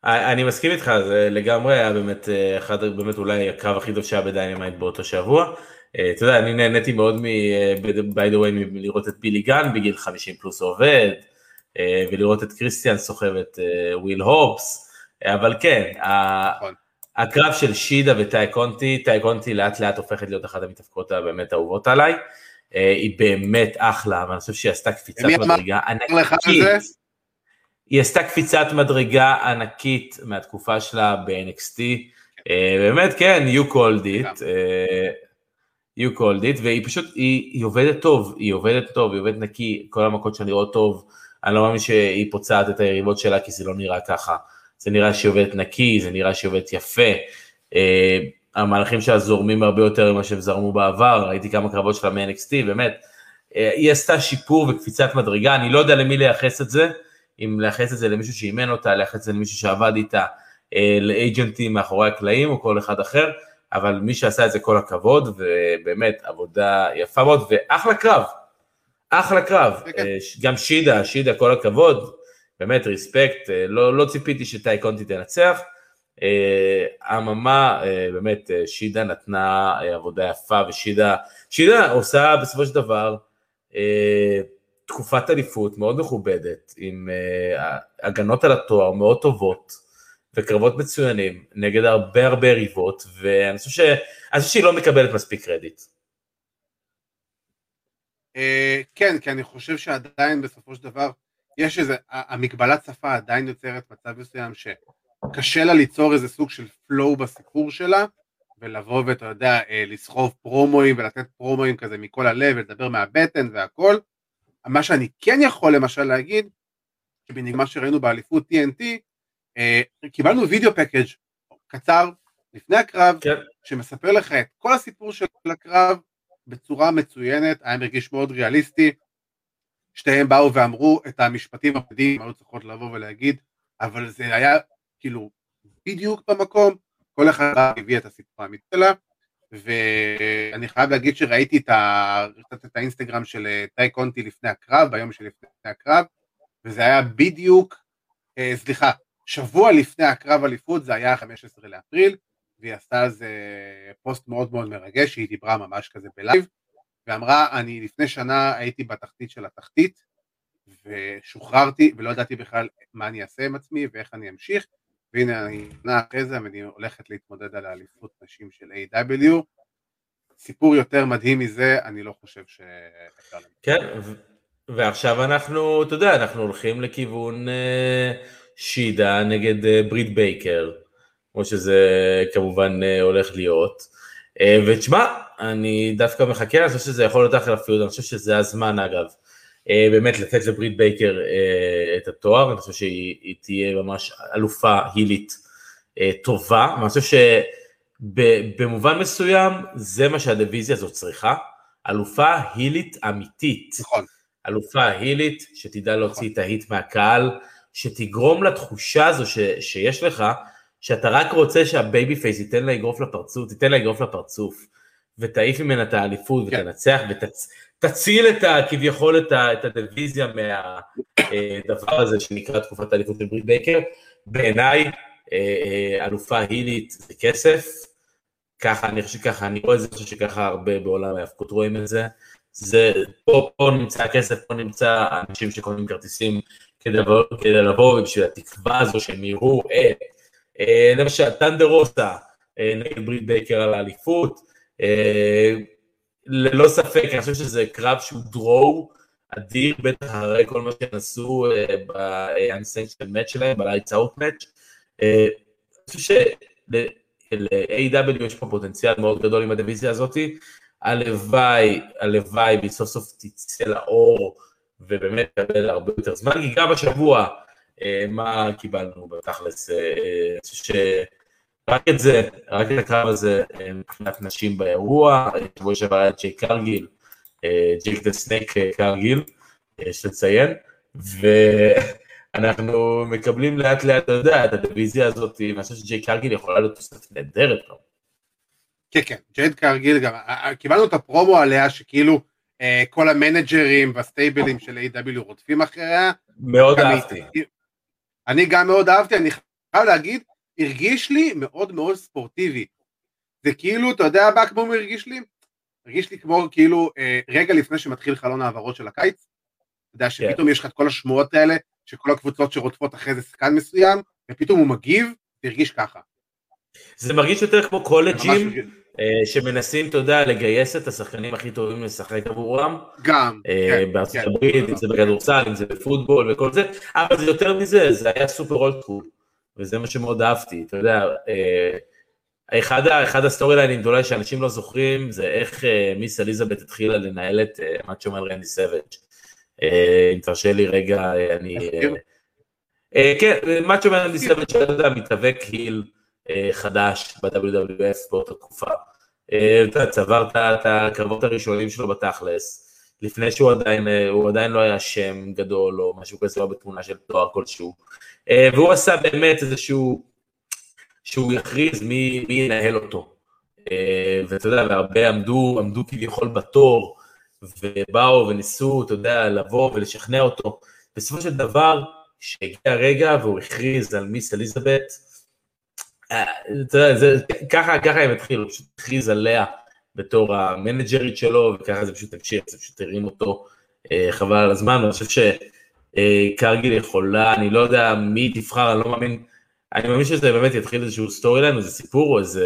אני מסכים איתך, זה לגמרי היה באמת אה, אחד, באמת אולי הקרב הכי טוב שהיה ב Dynamite באותו שבוע. אה, אתה יודע, אני נהניתי מאוד מ... by the way מלראות את בילי גן בגיל 50 פלוס עובד, אה, ולראות את קריסטיאן סוחב את וויל הופס, אבל כן, נכון. הקרב של שידה וטאי קונטי, טאי קונטי לאט לאט הופכת להיות אחת המתאבקות הבאמת אהובות עליי, היא באמת אחלה, ואני חושב שהיא עשתה קפיצת מדרגה ענקית. היא עשתה קפיצת מדרגה ענקית מהתקופה שלה ב-NXT, אה, באמת כן, you called it, אה, you called it, והיא פשוט, היא, היא עובדת טוב, היא עובדת טוב, היא עובדת נקי, כל המכות שלה נראות טוב, אני לא מאמין שהיא פוצעת את היריבות שלה כי זה לא נראה ככה, זה נראה שהיא עובדת נקי, זה נראה שהיא עובדת יפה, אה, המהלכים שלה זורמים הרבה יותר ממה שהם זרמו בעבר, ראיתי כמה קרבות שלה מ-NXT, באמת, היא עשתה שיפור וקפיצת מדרגה, אני לא יודע למי לייחס את זה, אם לייחס את זה למישהו שאימן אותה, לייחס את זה למישהו שעבד איתה, אה, לאג'נטים מאחורי הקלעים או כל אחד אחר, אבל מי שעשה את זה כל הכבוד, ובאמת עבודה יפה מאוד, ואחלה קרב, אחלה קרב, אה, גם שידה, שידה כל הכבוד, באמת ריספקט, אה, לא, לא ציפיתי שטייקונטי תנצח, אממה, באמת שידה נתנה עבודה יפה, ושידה, שידה עושה בסופו של דבר, תקופת אליפות מאוד מכובדת, עם הגנות על התואר מאוד טובות, וקרבות מצוינים, נגד הרבה הרבה יריבות, ואני חושב, ש... חושב שהיא לא מקבלת מספיק קרדיט. Uh, כן, כי אני חושב שעדיין בסופו של דבר, יש איזה, המגבלת שפה עדיין יוצרת מצב מסוים שקשה לה ליצור איזה סוג של פלואו בסיפור שלה, ולבוא ואתה יודע, אה, לסחוב פרומואים ולתת פרומואים כזה מכל הלב ולדבר מהבטן והכל, מה שאני כן יכול למשל להגיד, שבנגמר שראינו באליפות TNT, אה, קיבלנו וידאו פקאג' קצר לפני הקרב, כן. שמספר לך את כל הסיפור של הקרב בצורה מצוינת, היה מרגיש מאוד ריאליסטי, שתיהם באו ואמרו את המשפטים הפנימיים, היו צריכות לבוא ולהגיד, אבל זה היה כאילו בדיוק במקום, כל אחד הביא את הסיפור האמיתי שלה, ואני חייב להגיד שראיתי את, ה... את האינסטגרם של אה, טי קונטי לפני הקרב, ביום שלפני הקרב, וזה היה בדיוק, אה, סליחה, שבוע לפני הקרב אליפות, זה היה 15 לאפריל, והיא עשתה על זה פוסט מאוד מאוד מרגש, היא דיברה ממש כזה בלייב, ואמרה, אני לפני שנה הייתי בתחתית של התחתית, ושוחררתי, ולא ידעתי בכלל מה אני אעשה עם עצמי ואיך אני אמשיך, והנה שנה אחרי זה, אני הולכת להתמודד על האליפות נשים של AEW סיפור יותר מדהים מזה, אני לא חושב שאפשר... כן, ועכשיו אנחנו, אתה יודע, אנחנו הולכים לכיוון uh, שידה נגד uh, ברית בייקר. כמו שזה כמובן הולך להיות. ותשמע, אני דווקא מחכה, אני חושב שזה יכול להיות אחלה פיוד, אני חושב שזה הזמן אגב. באמת לתת לברית בייקר את התואר, אני חושב שהיא תהיה ממש אלופה הילית טובה, ואני חושב שבמובן מסוים זה מה שהדיוויזיה הזאת צריכה, אלופה הילית אמיתית. נכון. אלופה הילית שתדע להוציא את ה heat מהקהל, שתגרום לתחושה הזו ש, שיש לך, שאתה רק רוצה שה babyface ייתן לה אגרוף לפרצוף, תיתן לה אגרוף לפרצוף, ותעיף ממנה את האליפות כן. ותנצח ותציל את ה, כביכול את, ה, את הדיוויזיה מהדבר הזה שנקרא תקופת האליפות של ברית בייקר. בעיניי אה, אה, אלופה הילית זה כסף, ככה אני חושב שככה אני רואה את זה, אני חושב שככה הרבה בעולם ההאבקות רואים את זה. זה פה, פה נמצא הכסף, פה נמצא אנשים שקונים כרטיסים כדי לבוא, כדי לבוא בשביל התקווה הזו שהם יראו את, אה, למשל טנדר רוסה אה, נגד ברית בייקר על האליפות, אה, ללא ספק, אני חושב שזה קרב שהוא דרור אדיר, בטח אחרי כל מה שהם עשו ב-unsanctioned match שלהם, ב-lights out match. אני חושב של-AEW יש פה פוטנציאל מאוד גדול עם הדיוויזיה הזאתי, הלוואי, הלוואי והיא סוף סוף תצא לאור ובאמת תקבל הרבה יותר זמן, כי גם השבוע, אה, מה קיבלנו בתכלס, אה, חושב שרק את זה, רק את הקרב הזה אה, מבחינת נשים באירוע, שבוע שעבר היה ג'ייד קרגיל, ג'ייק דה סנייק קרגיל, יש לציין, ואנחנו מקבלים לאט לאט, אתה יודע, את הדיוויזיה הזאת, אני חושב שג'יי קרגיל יכולה להיות תוספת נהדרת. כן, כן, ג'ייד קרגיל גם, קיבלנו את הפרומו עליה שכאילו כל המנג'רים והסטייבלים של A.W. רודפים אחריה. מאוד אהבתי. אני גם מאוד אהבתי, אני חייב להגיד, הרגיש לי מאוד מאוד ספורטיבי. זה כאילו, אתה יודע מה כמו הרגיש לי? הרגיש לי כמו כאילו רגע לפני שמתחיל חלון העברות של הקיץ. אתה יודע שפתאום יש לך את כל השמועות האלה, שכל הקבוצות שרודפות אחרי זה שחקן מסוים, ופתאום הוא מגיב, זה הרגיש ככה. זה מרגיש יותר כמו קולג'ים אה, שמנסים, אתה יודע, לגייס את השחקנים הכי טובים לשחק עבורם. גם, אה, כן. בארצות כן. הברית, אם זה בכדורסל, אם זה בפוטבול וכל זה, אבל זה יותר מזה, זה היה סופר old school, וזה מה שמאוד אהבתי, אתה יודע, אה, אחד, אחד ה storyline ים אולי שאנשים לא זוכרים, זה איך מיס אליזבת התחילה לנהל את מה שאומר רנדי סוואג'. אם תרשה לי רגע, אני... כן, מה שאומר רנדי סוואג', אתה יודע, מתאבק היל. אה, חדש ב-WWF באותה תקופה. אה, אתה צבר את הקרבות הראשונים שלו בתכלס, לפני שהוא עדיין, אה, הוא עדיין לא היה שם גדול או משהו כזה, או בתמונה של תואר כלשהו. והוא עשה באמת איזשהו, שהוא יכריז מי, מי ינהל אותו. ואתה יודע, והרבה עמדו, עמדו כביכול בתור, ובאו וניסו, אתה יודע, לבוא ולשכנע אותו. בסופו של דבר, שהגיע הרגע והוא הכריז על מיס אליזבת, ככה, הם התחילו, פשוט הכריז עליה בתור המנג'רית שלו, וככה זה פשוט המשיך, זה פשוט הרים אותו, אה, חבל על הזמן, ואני חושב שקרגיל יכולה, אני לא יודע מי תבחר, אני לא מאמין, אני מאמין שזה באמת יתחיל איזשהו storyline, איזה סיפור או איזה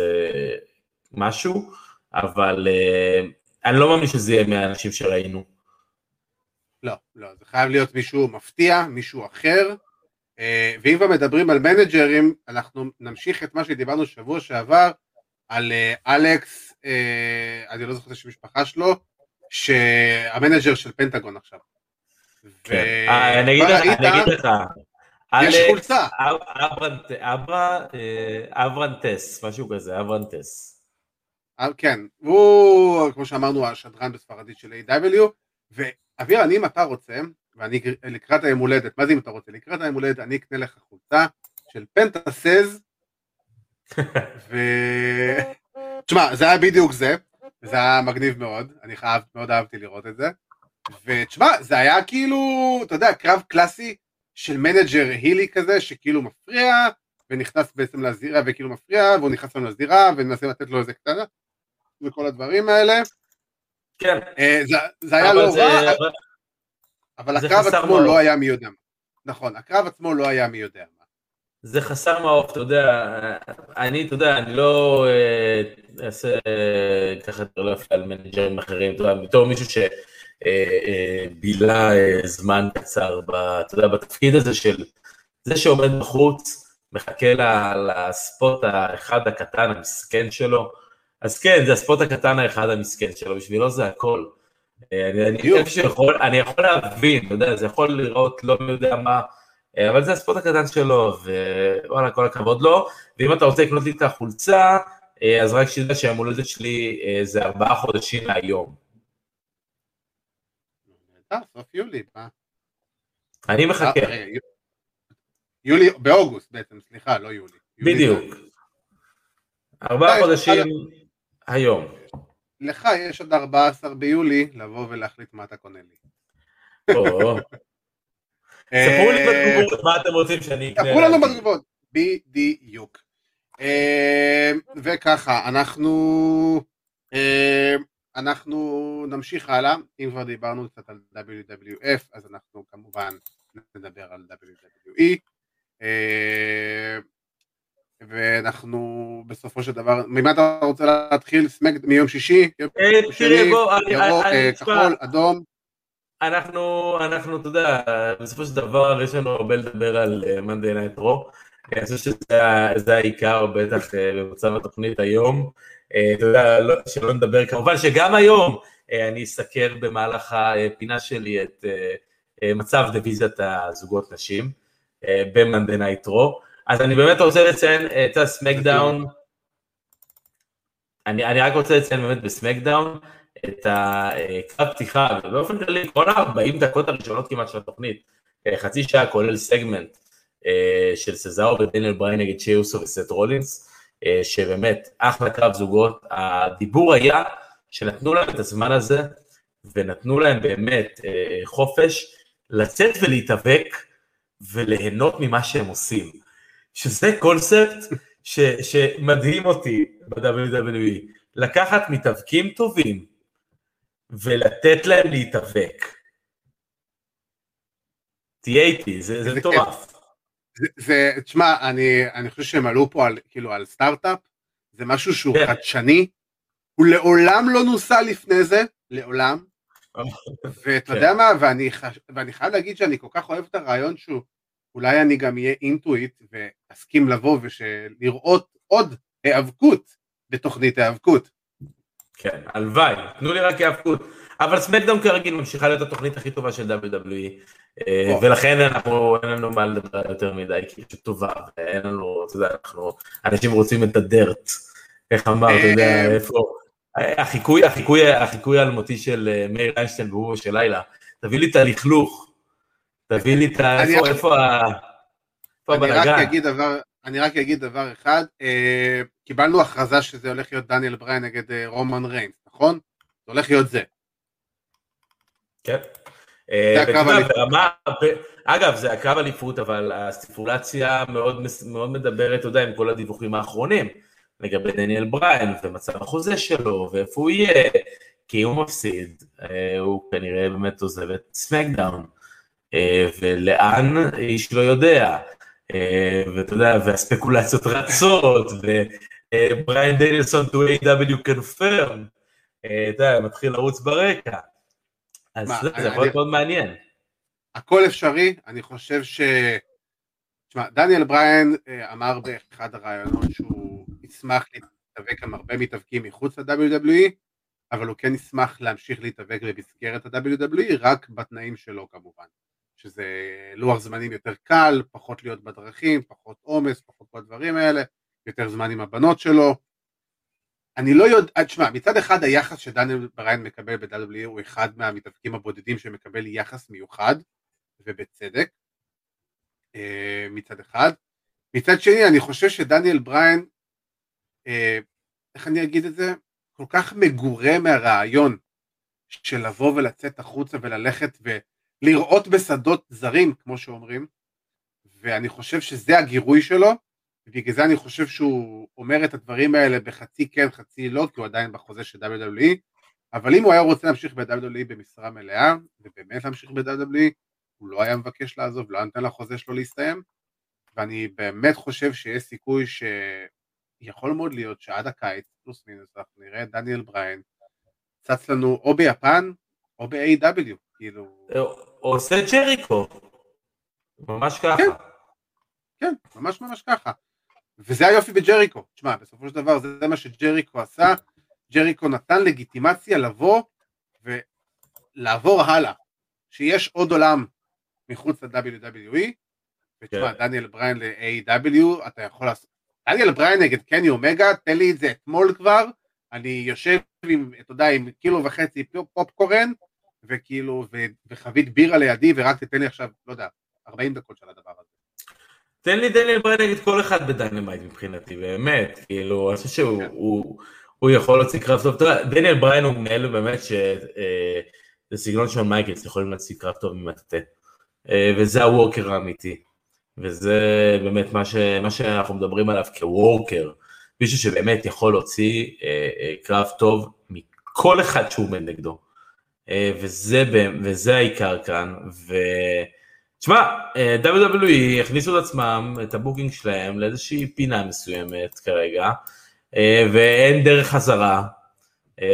משהו, אבל אה, אני לא מאמין שזה יהיה מהאנשים שראינו. לא, לא, זה חייב להיות מישהו מפתיע, מישהו אחר, ואם כבר מדברים על מנג'רים, אנחנו נמשיך את מה שדיברנו שבוע שעבר על אה, אלכס, אה, אני לא זוכר את השם המשפחה שלו, שה manager של פנטגון עכשיו. כן. אני אגיד לך, יש חולצה. אברנטס, משהו כזה, אברנטס. כן, הוא, כמו שאמרנו, השדרן בספרדית של A.W. ואביר, אני אם אתה רוצה, ואני לקראת היום הולדת, מה זה אם אתה רוצה? לקראת היום הולדת אני אקנה לך חולצה של פנטסז ו... תשמע, זה היה בדיוק זה, זה היה מגניב מאוד, אני חייב, מאוד אהבתי לראות את זה, ותשמע, זה היה כאילו, אתה יודע, קרב קלאסי של manager הילי כזה, שכאילו מפריע, ונכנס בעצם לזירה וכאילו מפריע, והוא נכנס לנו לזירה, ומנסים לתת לו איזה קטנה, וכל הדברים האלה. כן. אה, זה, זה היה לא רע. אבל הקרב עצמו לא היה מי יודע מה. נכון, הקרב עצמו לא היה מי יודע מה. זה חסר מעוף, אתה יודע, אני, אתה יודע, אני לא אה, אעשה אה, ככה לא יפה על מנג'רים אחרים, אתה יודע, בתור מישהו שבילה אה, זמן קצר, אתה יודע, בתפקיד הזה של זה שעומד בחוץ מחכה לספוט האחד הקטן המסכן שלו. אז כן, זה הספוט הקטן האחד המסכן שלו, בשבילו זה הכל. אני, אני, שיכול, אני יכול להבין, אתה יודע, זה יכול לראות לא מי יודע מה, אבל זה הספוט הקטן שלו, ווואלה, כל הכבוד לו. ואם אתה רוצה לקנות לי את החולצה, אז רק שתדע שהיום הולדת שלי זה ארבעה חודשים מהיום. סוף יולי, מה? אני מחכה. יולי, באוגוסט בעצם, סליחה, לא יולי. בדיוק. ארבעה חודשים היום. לך יש עד 14 ביולי לבוא ולהחליט מה אתה קונה לי. ספרו לי בתגובות מה אתם רוצים שאני אקנה. ספרו לנו בתגובות, בדיוק. אה, וככה, אנחנו אה, אנחנו נמשיך הלאה, אם כבר דיברנו קצת על WWF, אז אנחנו כמובן נדבר על WWE. אה, ואנחנו בסופו של דבר, ממה אתה רוצה להתחיל? סמק מיום שישי? תראה בוא, כחול, אדום. אנחנו, אנחנו, אתה יודע, בסופו של דבר יש לנו הרבה לדבר על Monday Night Raw. אני חושב שזה העיקר בטח אה, במצב התוכנית היום. אה, אתה יודע, לא, שלא נדבר, כמובן שגם היום אה, אני אסקר במהלך הפינה שלי את מצב דיוויזיית הזוגות נשים ב Monday Night Raw. אז אני באמת רוצה לציין את ה SmackDown, אני, אני רק רוצה לציין באמת ב SmackDown את הקו פתיחה, ובאופן כללי כל ה-40 דקות הראשונות כמעט של התוכנית, חצי שעה כולל סגמנט, אה, של סזארו ודניאל בריין נגד שיוסו וסט רולינס, אה, שבאמת אחלה קרב זוגות, הדיבור היה שנתנו להם את הזמן הזה ונתנו להם באמת אה, חופש לצאת ולהתאבק וליהנות ממה שהם עושים, שזה קונספט ש, שמדהים אותי ב-WWE, לקחת מתאבקים טובים ולתת להם להתאבק. תהיה איתי, זה מטורף. זה, תשמע, אני, אני חושב שהם עלו פה על, כאילו, על סטארט-אפ, זה משהו שהוא כן. חדשני, הוא לעולם לא נוסה לפני זה, לעולם, ואתה כן. יודע מה, ואני, ואני חייב להגיד שאני כל כך אוהב את הרעיון שהוא, אולי אני גם אהיה אינטואיט ואסכים לבוא ולראות עוד היאבקות בתוכנית היאבקות. כן, הלוואי, תנו לי רק היאבקות. אבל סמקדאון כרגיל ממשיכה להיות התוכנית הכי טובה של WWE, אה, ולכן אנחנו, אין לנו מה לדבר יותר מדי, כי היא טובה, ואין לנו, אתה יודע, אנחנו, אנשים רוצים את הדרט, איך אמר, אתה יודע, אה, איפה, החיקוי, החיקוי, החיקוי האלמותי של מאיר איינשטיין והוא של לילה, תביא לי את הלכלוך, תביא לי את ה... איפה, הבלאגן? אני רק אגיד דבר אחד, אה, קיבלנו הכרזה שזה הולך להיות דניאל בריין נגד רומן ריינס, נכון? זה הולך להיות זה. כן. אה, אגב, זה הקרב אליפות, אבל הסטיפולציה מאוד, מאוד מדברת, אתה יודע, עם כל הדיווחים האחרונים, לגבי דניאל בריין ומצב החוזה שלו, ואיפה הוא יהיה, כי הוא מפסיד, אה, הוא כנראה באמת עוזב את SmackDown, אה, ולאן איש לא יודע, ואתה יודע, והספקולציות רצות, ובריין דניאלסון to A.W. confirm, אתה יודע, מתחיל לרוץ ברקע. אז מה, זה יכול להיות מאוד מעניין. הכל אפשרי, אני חושב ש... תשמע, דניאל בריין אה, אמר באחד הרעיונות שהוא ישמח להתאבק עם הרבה מתאבקים מחוץ ל-WWE, אבל הוא כן ישמח להמשיך להתאבק במסגרת ה-WWE, רק בתנאים שלו כמובן. שזה לוח זמנים יותר קל, פחות להיות בדרכים, פחות עומס, פחות כל הדברים האלה, יותר זמן עם הבנות שלו, אני לא יודע, תשמע, מצד אחד היחס שדניאל בריין מקבל ב-WWE הוא אחד מהמתאבקים הבודדים שמקבל יחס מיוחד, ובצדק, אה, מצד אחד. מצד שני, אני חושב שדניאל בריין, אה, איך אני אגיד את זה? כל כך מגורה מהרעיון של לבוא ולצאת החוצה וללכת ולראות בשדות זרים, כמו שאומרים, ואני חושב שזה הגירוי שלו, ובגלל זה אני חושב שהוא אומר את הדברים האלה בחצי כן חצי לא כי הוא עדיין בחוזה של WWE אבל אם הוא היה רוצה להמשיך ב-WWE במשרה מלאה ובאמת להמשיך ב-WWE הוא לא היה מבקש לעזוב, לא היה נותן לחוזה שלו להסתיים ואני באמת חושב שיש סיכוי שיכול מאוד להיות שעד הקיץ פלוס מינוס אנחנו נראה את דניאל בריין צץ לנו או ביפן או ב-AW כאילו או עושה ג'ריקו ממש ככה כן. כן, ממש ממש ככה. וזה היופי בג'ריקו. תשמע, בסופו של דבר זה מה שג'ריקו עשה, ג'ריקו נתן לגיטימציה לבוא ולעבור הלאה. שיש עוד עולם מחוץ ל-WWE, ותשמע, כן. דניאל בריין ל-AW, אתה יכול לעשות... דניאל בריין נגד קני אומגה, תן לי את זה אתמול כבר, אני יושב עם, אתה יודע, עם קילו וחצי פופקורן, וכאילו, ו, וחבית בירה לידי, ורק תתן לי עכשיו, לא יודע, 40 דקות של הדבר הזה. תן לי דניאל בריין נגד כל אחד ב Dynamite מבחינתי, באמת, כאילו, אני חושב שהוא כן. הוא, הוא יכול להוציא קרב טוב, תראה, דניאל בריין הוא מנהל באמת שזה אה, סגנון של מייקלס, יכולים להוציא קרב טוב ממטאטה, אה, וזה ה worker האמיתי, וזה באמת מה, ש, מה שאנחנו מדברים עליו כ worker, מישהו שבאמת יכול להוציא אה, קרב טוב מכל אחד שהוא עומד נגדו. אה, וזה, וזה העיקר כאן, ותשמע, WWE הכניסו את עצמם, את ה booking שלהם לאיזושהי פינה מסוימת כרגע, ואין דרך חזרה.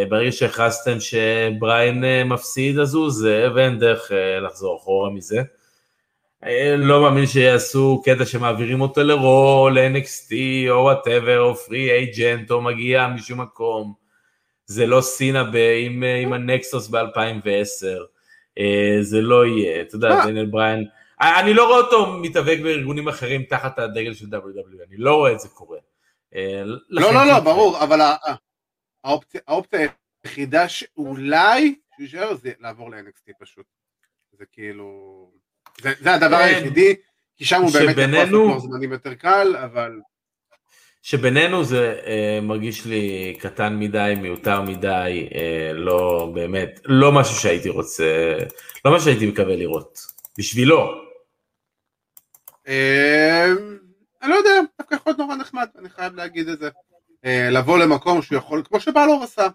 ברגע שהכרזתם שבריין מפסיד אז הוא זה, ואין דרך לחזור אחורה מזה. לא מאמין שיעשו קטע שמעבירים אותו ל Raw, ל-NXT או whatever, או free agent, או מגיע משום מקום. זה לא סינה ב- עם, עם ה Nexus ב-2010, אה, זה לא יהיה, אתה יודע, דניאל בריין, אני לא רואה אותו מתאבק בארגונים אחרים תחת הדגל של WWE, אני לא רואה את זה קורה. אה, לא, לא, לא, ברור, אבל האופציה היחידה שאולי שהוא יישאר זה לעבור ל-NXT פשוט. זה כאילו, זה הדבר כן. היחידי, כי שם הוא באמת יכול לעשות זמנים יותר קל, אבל... שבינינו זה אה, מרגיש לי קטן מדי, מיותר מדי, אה, לא באמת, לא משהו שהייתי רוצה, לא משהו שהייתי מקווה לראות, בשבילו. אה, אני לא יודע, דווקא יכול להיות נורא נחמד, אני חייב להגיד את זה. אה, לבוא למקום שהוא יכול, כמו שבלור עשה,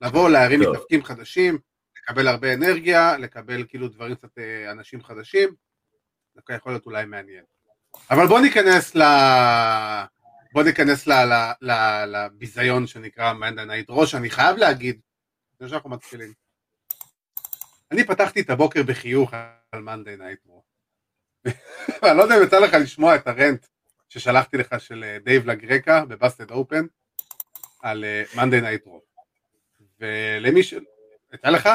לבוא להרים מתאפקים חדשים, לקבל הרבה אנרגיה, לקבל כאילו דברים קצת אה, אנשים חדשים, דווקא יכול להיות אולי מעניין. אבל בוא ניכנס ל... בוא ניכנס לביזיון שנקרא Monday Night Raw, אני חייב להגיד, לפני שאנחנו מתחילים, אני פתחתי את הבוקר בחיוך על Monday Night Raw. אני לא יודע אם יצא לך לשמוע את ה rant ששלחתי לך של אה, דייב לגרקה ב Busted Open על Monday Night Raw. ולמי ש... יצא לך?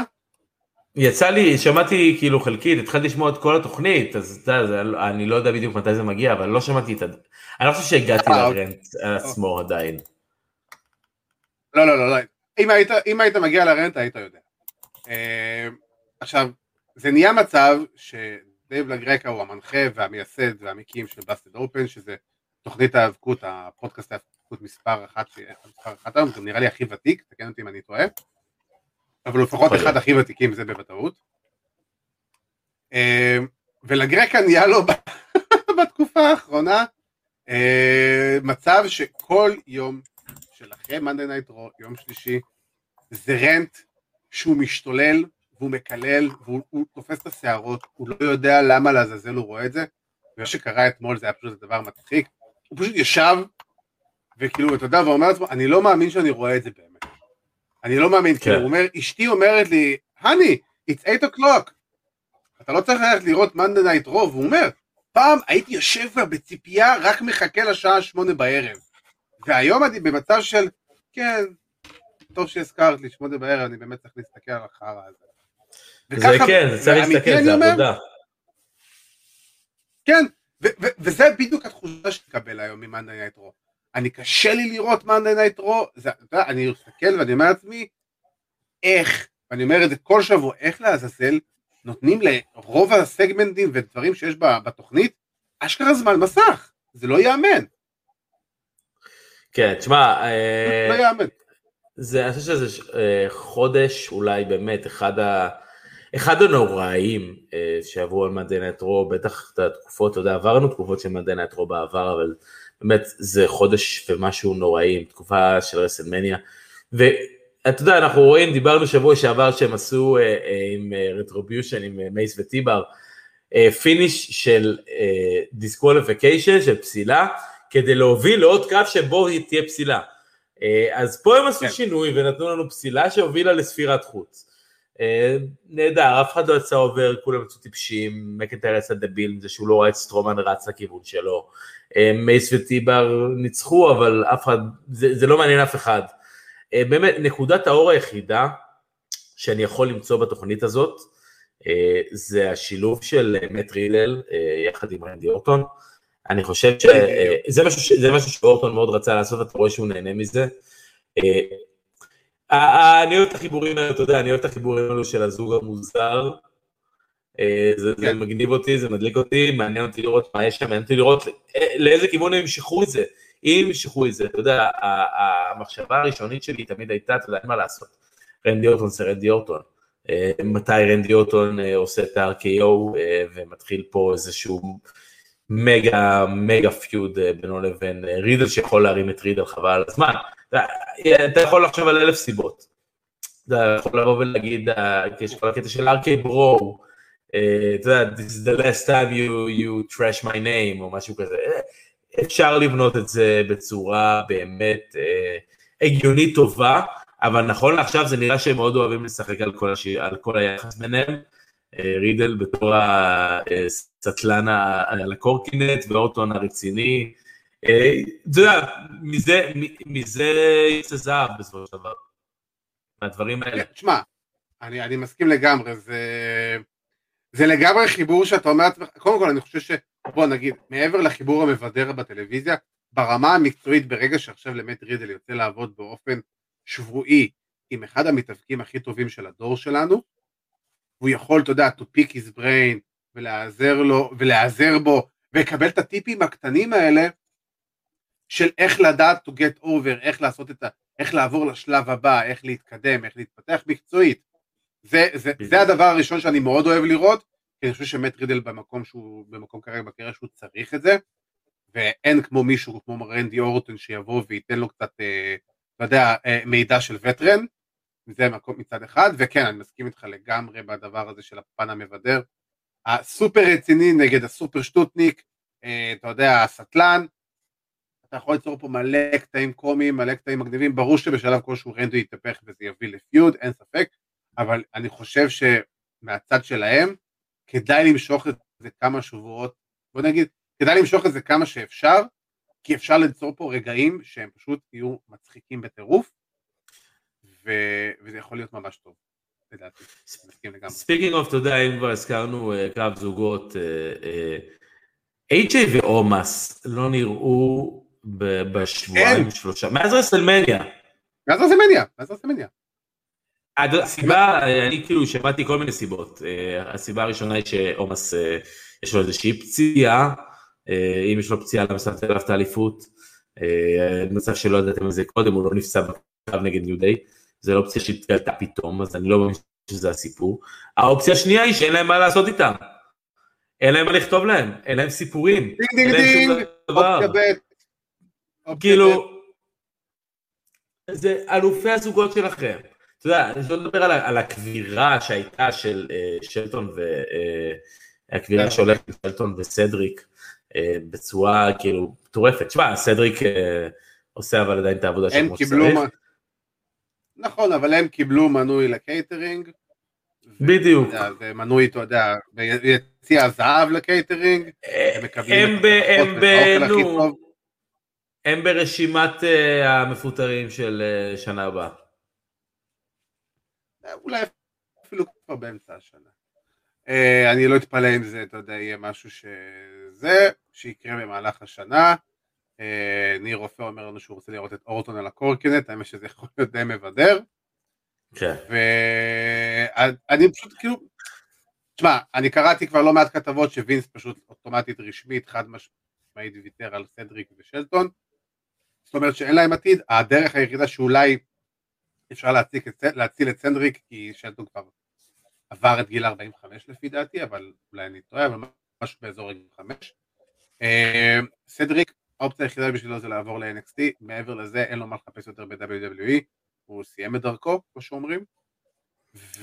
יצא לי, שמעתי כאילו חלקית, התחלתי לשמוע את כל התוכנית, אז אתה יודע, אני לא יודע בדיוק מתי זה מגיע, אבל לא שמעתי את ה... אני לא חושב שהגעתי אה, ל rant אוקיי. עצמו עדיין. לא, לא, לא, לא. אם היית, אם היית מגיע ל rant היית יודע. אה, עכשיו, זה נהיה מצב שדייב לגרקה הוא המנחה והמייסד והמקים של Busted Open, שזה תוכנית ההאבקות, הפודקאסט ההאבקות מספר אחת, מספר אחת היום, זה נראה לי הכי ותיק, תקן אותי אם אני טועה. אבל לפחות אחד הכי ותיקים זה בוודאות. אה, ולגרקה נהיה לו בתקופה האחרונה אה, מצב שכל יום של אחרי Monday Night Raw, יום שלישי, זה rant שהוא משתולל והוא מקלל והוא תופס את השערות, הוא לא יודע למה לעזאזל הוא רואה את זה, ומה שקרה אתמול זה היה פשוט דבר מצחיק, הוא פשוט ישב וכאילו, אתה יודע, ואומר לעצמו, אני לא מאמין שאני רואה את זה באמת. אני לא מאמין, כן. הוא אומר, אשתי אומרת לי, honey, it's 8 o'clock. אתה לא צריך ללכת לראות Monday Night Raw, הוא אומר, פעם הייתי יושב כבר בציפייה, רק מחכה לשעה שמונה בערב. והיום אני במצב של, כן, טוב שהזכרת לי, שמונה בערב, אני באמת צריך להסתכל על החרא הזה. וככה, זה כן, זה צריך להסתכל, זה עבודה. כן, וזה בדיוק התחושה שתקבל היום מ Monday Night Raw. אני קשה לי לראות Monday Night Raw, אני מסתכל ואני אומר לעצמי, איך, ואני אומר את זה כל שבוע, איך לעזאזל נותנים לרוב הסגמנטים ודברים שיש בתוכנית, אשכרה זמן מסך, זה לא ייאמן. כן, תשמע, לא יאמן. זה, אני חושב שזה אה, חודש אולי באמת אחד, ה, אחד הנוראים אה, שעברו על מדעי נטרו, בטח את התקופות, אתה יודע, עברנו תקופות של מדעי נטרו בעבר, אבל באמת זה חודש ומשהו נוראי, תקופה של רסלמניה, ואתה יודע, אנחנו רואים, דיברנו שבוע שעבר שהם עשו אה, אה, עם Retribution, עם מייס וטי-בר, finish של disqualification, של פסילה, כדי להוביל לעוד קרב שבו תהיה פסילה. אז פה הם עשו כן. שינוי ונתנו לנו פסילה שהובילה לספירת חוץ. נהדר, אף אחד לא יצא עובר, כולם יצאו טיפשים, מקנטייר יצא דביל עם זה שהוא לא רואה את סטרומן רץ לכיוון שלו. מייס וטיבר ניצחו, אבל אף אחד, זה, זה לא מעניין אף אחד. באמת, נקודת האור היחידה שאני יכול למצוא בתוכנית הזאת, זה השילוב של מט רילל יחד עם רנדי אורטון. אני חושב שזה משהו, משהו שאורטון מאוד רצה לעשות, אתה רואה שהוא נהנה מזה. אני אוהב את החיבורים האלה, אתה יודע, אני אוהב את החיבורים האלו של הזוג המוזר. זה, זה כן. מגניב אותי, זה מדליק אותי, מעניין אותי לראות מה יש שם, מעניין אותי לראות לאיזה כיוון הם ימשכו את זה. אם ימשכו את זה, אתה יודע, המחשבה הראשונית שלי תמיד הייתה, אתה יודע, אין מה לעשות. רנדי אורטון זה רנדי אורטון. מתי רנדי אורטון עושה את ה-RKO ומתחיל פה איזשהו מגה מגה פיוד בינו לבין רידל שיכול להרים את רידל חבל על הזמן. אתה יכול לחשוב על אלף סיבות. אתה יכול לבוא ולהגיד, יש כל הקטע של ארקי ברו, אתה יודע, this is the last time you, you trash my name או משהו כזה. אפשר לבנות את זה בצורה באמת הגיונית טובה, אבל נכון לעכשיו זה נראה שהם מאוד אוהבים לשחק על כל, השיר, על כל היחס ביניהם. רידל בתור הסטלן על הקורקינט ואורטון הרציני. אתה יודע, מזה יצא זהב בסופו של דבר, מהדברים האלה. תשמע, אני, אני מסכים לגמרי, זה, זה לגמרי חיבור שאתה אומר, קודם כל אני חושב ש... בוא נגיד, מעבר לחיבור המבדר בטלוויזיה, ברמה המקצועית ברגע שעכשיו למט רידל יוצא לעבוד באופן שבועי עם אחד המתאבקים הכי טובים של הדור שלנו, הוא יכול, אתה יודע, to pick his brain ולהיעזר לו, ולהיעזר בו, ולקבל את הטיפים הקטנים האלה של איך לדעת to get over, איך לעשות את ה... איך לעבור לשלב הבא, איך להתקדם, איך להתפתח מקצועית. זה, זה, זה הדבר הראשון שאני מאוד אוהב לראות, כי אני חושב שמט רידל במקום שהוא, במקום כרגע בקריירה שהוא צריך את זה, ואין כמו מישהו כמו רנדי אורטון שיבוא וייתן לו קצת, אה, אתה יודע, אה, מידע של וטרן, זה מקום מצד אחד, וכן, אני מסכים איתך לגמרי בדבר הזה של הפן המבדר. הסופר רציני נגד הסופר שטוטניק, אה, אתה יודע, הסטלן, אתה יכול ליצור פה מלא קטעים קומיים, מלא קטעים מגניבים, ברור שבשלב כלשהו רנדו יתהפך וזה יביא לפיוד, אין ספק, אבל אני חושב שמהצד שלהם, כדאי למשוך את זה כמה שבועות, בוא נגיד, כדאי למשוך את זה כמה שאפשר, כי אפשר ליצור פה רגעים שהם פשוט יהיו מצחיקים בטירוף, ו- וזה יכול להיות ממש טוב, לדעתי. speaking of, אתה יודע, אם כבר הזכרנו uh, קרב זוגות, איי-ג'יי uh, ואומוס לא נראו בשבועיים שלושה, מאז רסלמניה. מאז רסלמניה, מאז רסלמניה. הסיבה, אני כאילו שמעתי כל מיני סיבות. הסיבה הראשונה היא שאומוס יש לו איזושהי פציעה, אם יש לו פציעה למה שמת אליו את האליפות, מצב שלא ידעתם על זה קודם, הוא לא נפצע בקרב נגד ניו דיי. זה לא אופציה שהתגלתה פתאום, אז אני לא מאמין שזה הסיפור. האופציה השנייה היא שאין להם מה לעשות איתם. אין להם מה לכתוב להם, אין להם סיפורים. ding ding ding, אופציה ב'. כאילו, זה אלופי הזוגות שלכם. אתה יודע, אני לא מדבר על, על הכבירה שהייתה של uh, שלטון והכבירה uh, שהולכת עם שלטון וסדריק uh, בצורה כאילו מטורפת. תשמע, סדריק uh, עושה אבל עדיין את העבודה שלו כמו שצריך. נכון, אבל הם קיבלו מנוי לקייטרינג. בדיוק. זה מנוי, אתה יודע, ביציע הזהב לקייטרינג. עם האוכל הכי טוב. הם ברשימת המפוטרים של שנה הבאה. אולי אפילו כבר באמצע השנה. Uh, אני לא אתפלא אם זה, אתה יודע, יהיה משהו שזה, שיקרה במהלך השנה. אה, ניר רופא אומר לנו שהוא רוצה לראות את אורטון על הקורקינט, האמת שזה יכול להיות די מבדר. כן. ואני פשוט כאילו, תשמע, אני קראתי כבר לא מעט כתבות שווינס פשוט אוטומטית רשמית חד משמעית ויתר על סדריק ושלטון. זאת אומרת שאין להם עתיד, הדרך היחידה שאולי אפשר להציל את, להציל את סנדריק כי שלטון כבר עבר את גיל 45 לפי דעתי, אבל אולי אני טועה, אבל משהו באזור גיל 5. אה, סדריק האופציה היחידה בשבילו זה לעבור ל-NXT, מעבר לזה אין לו מה לחפש יותר ב-WWE, הוא סיים את דרכו, כמו שאומרים.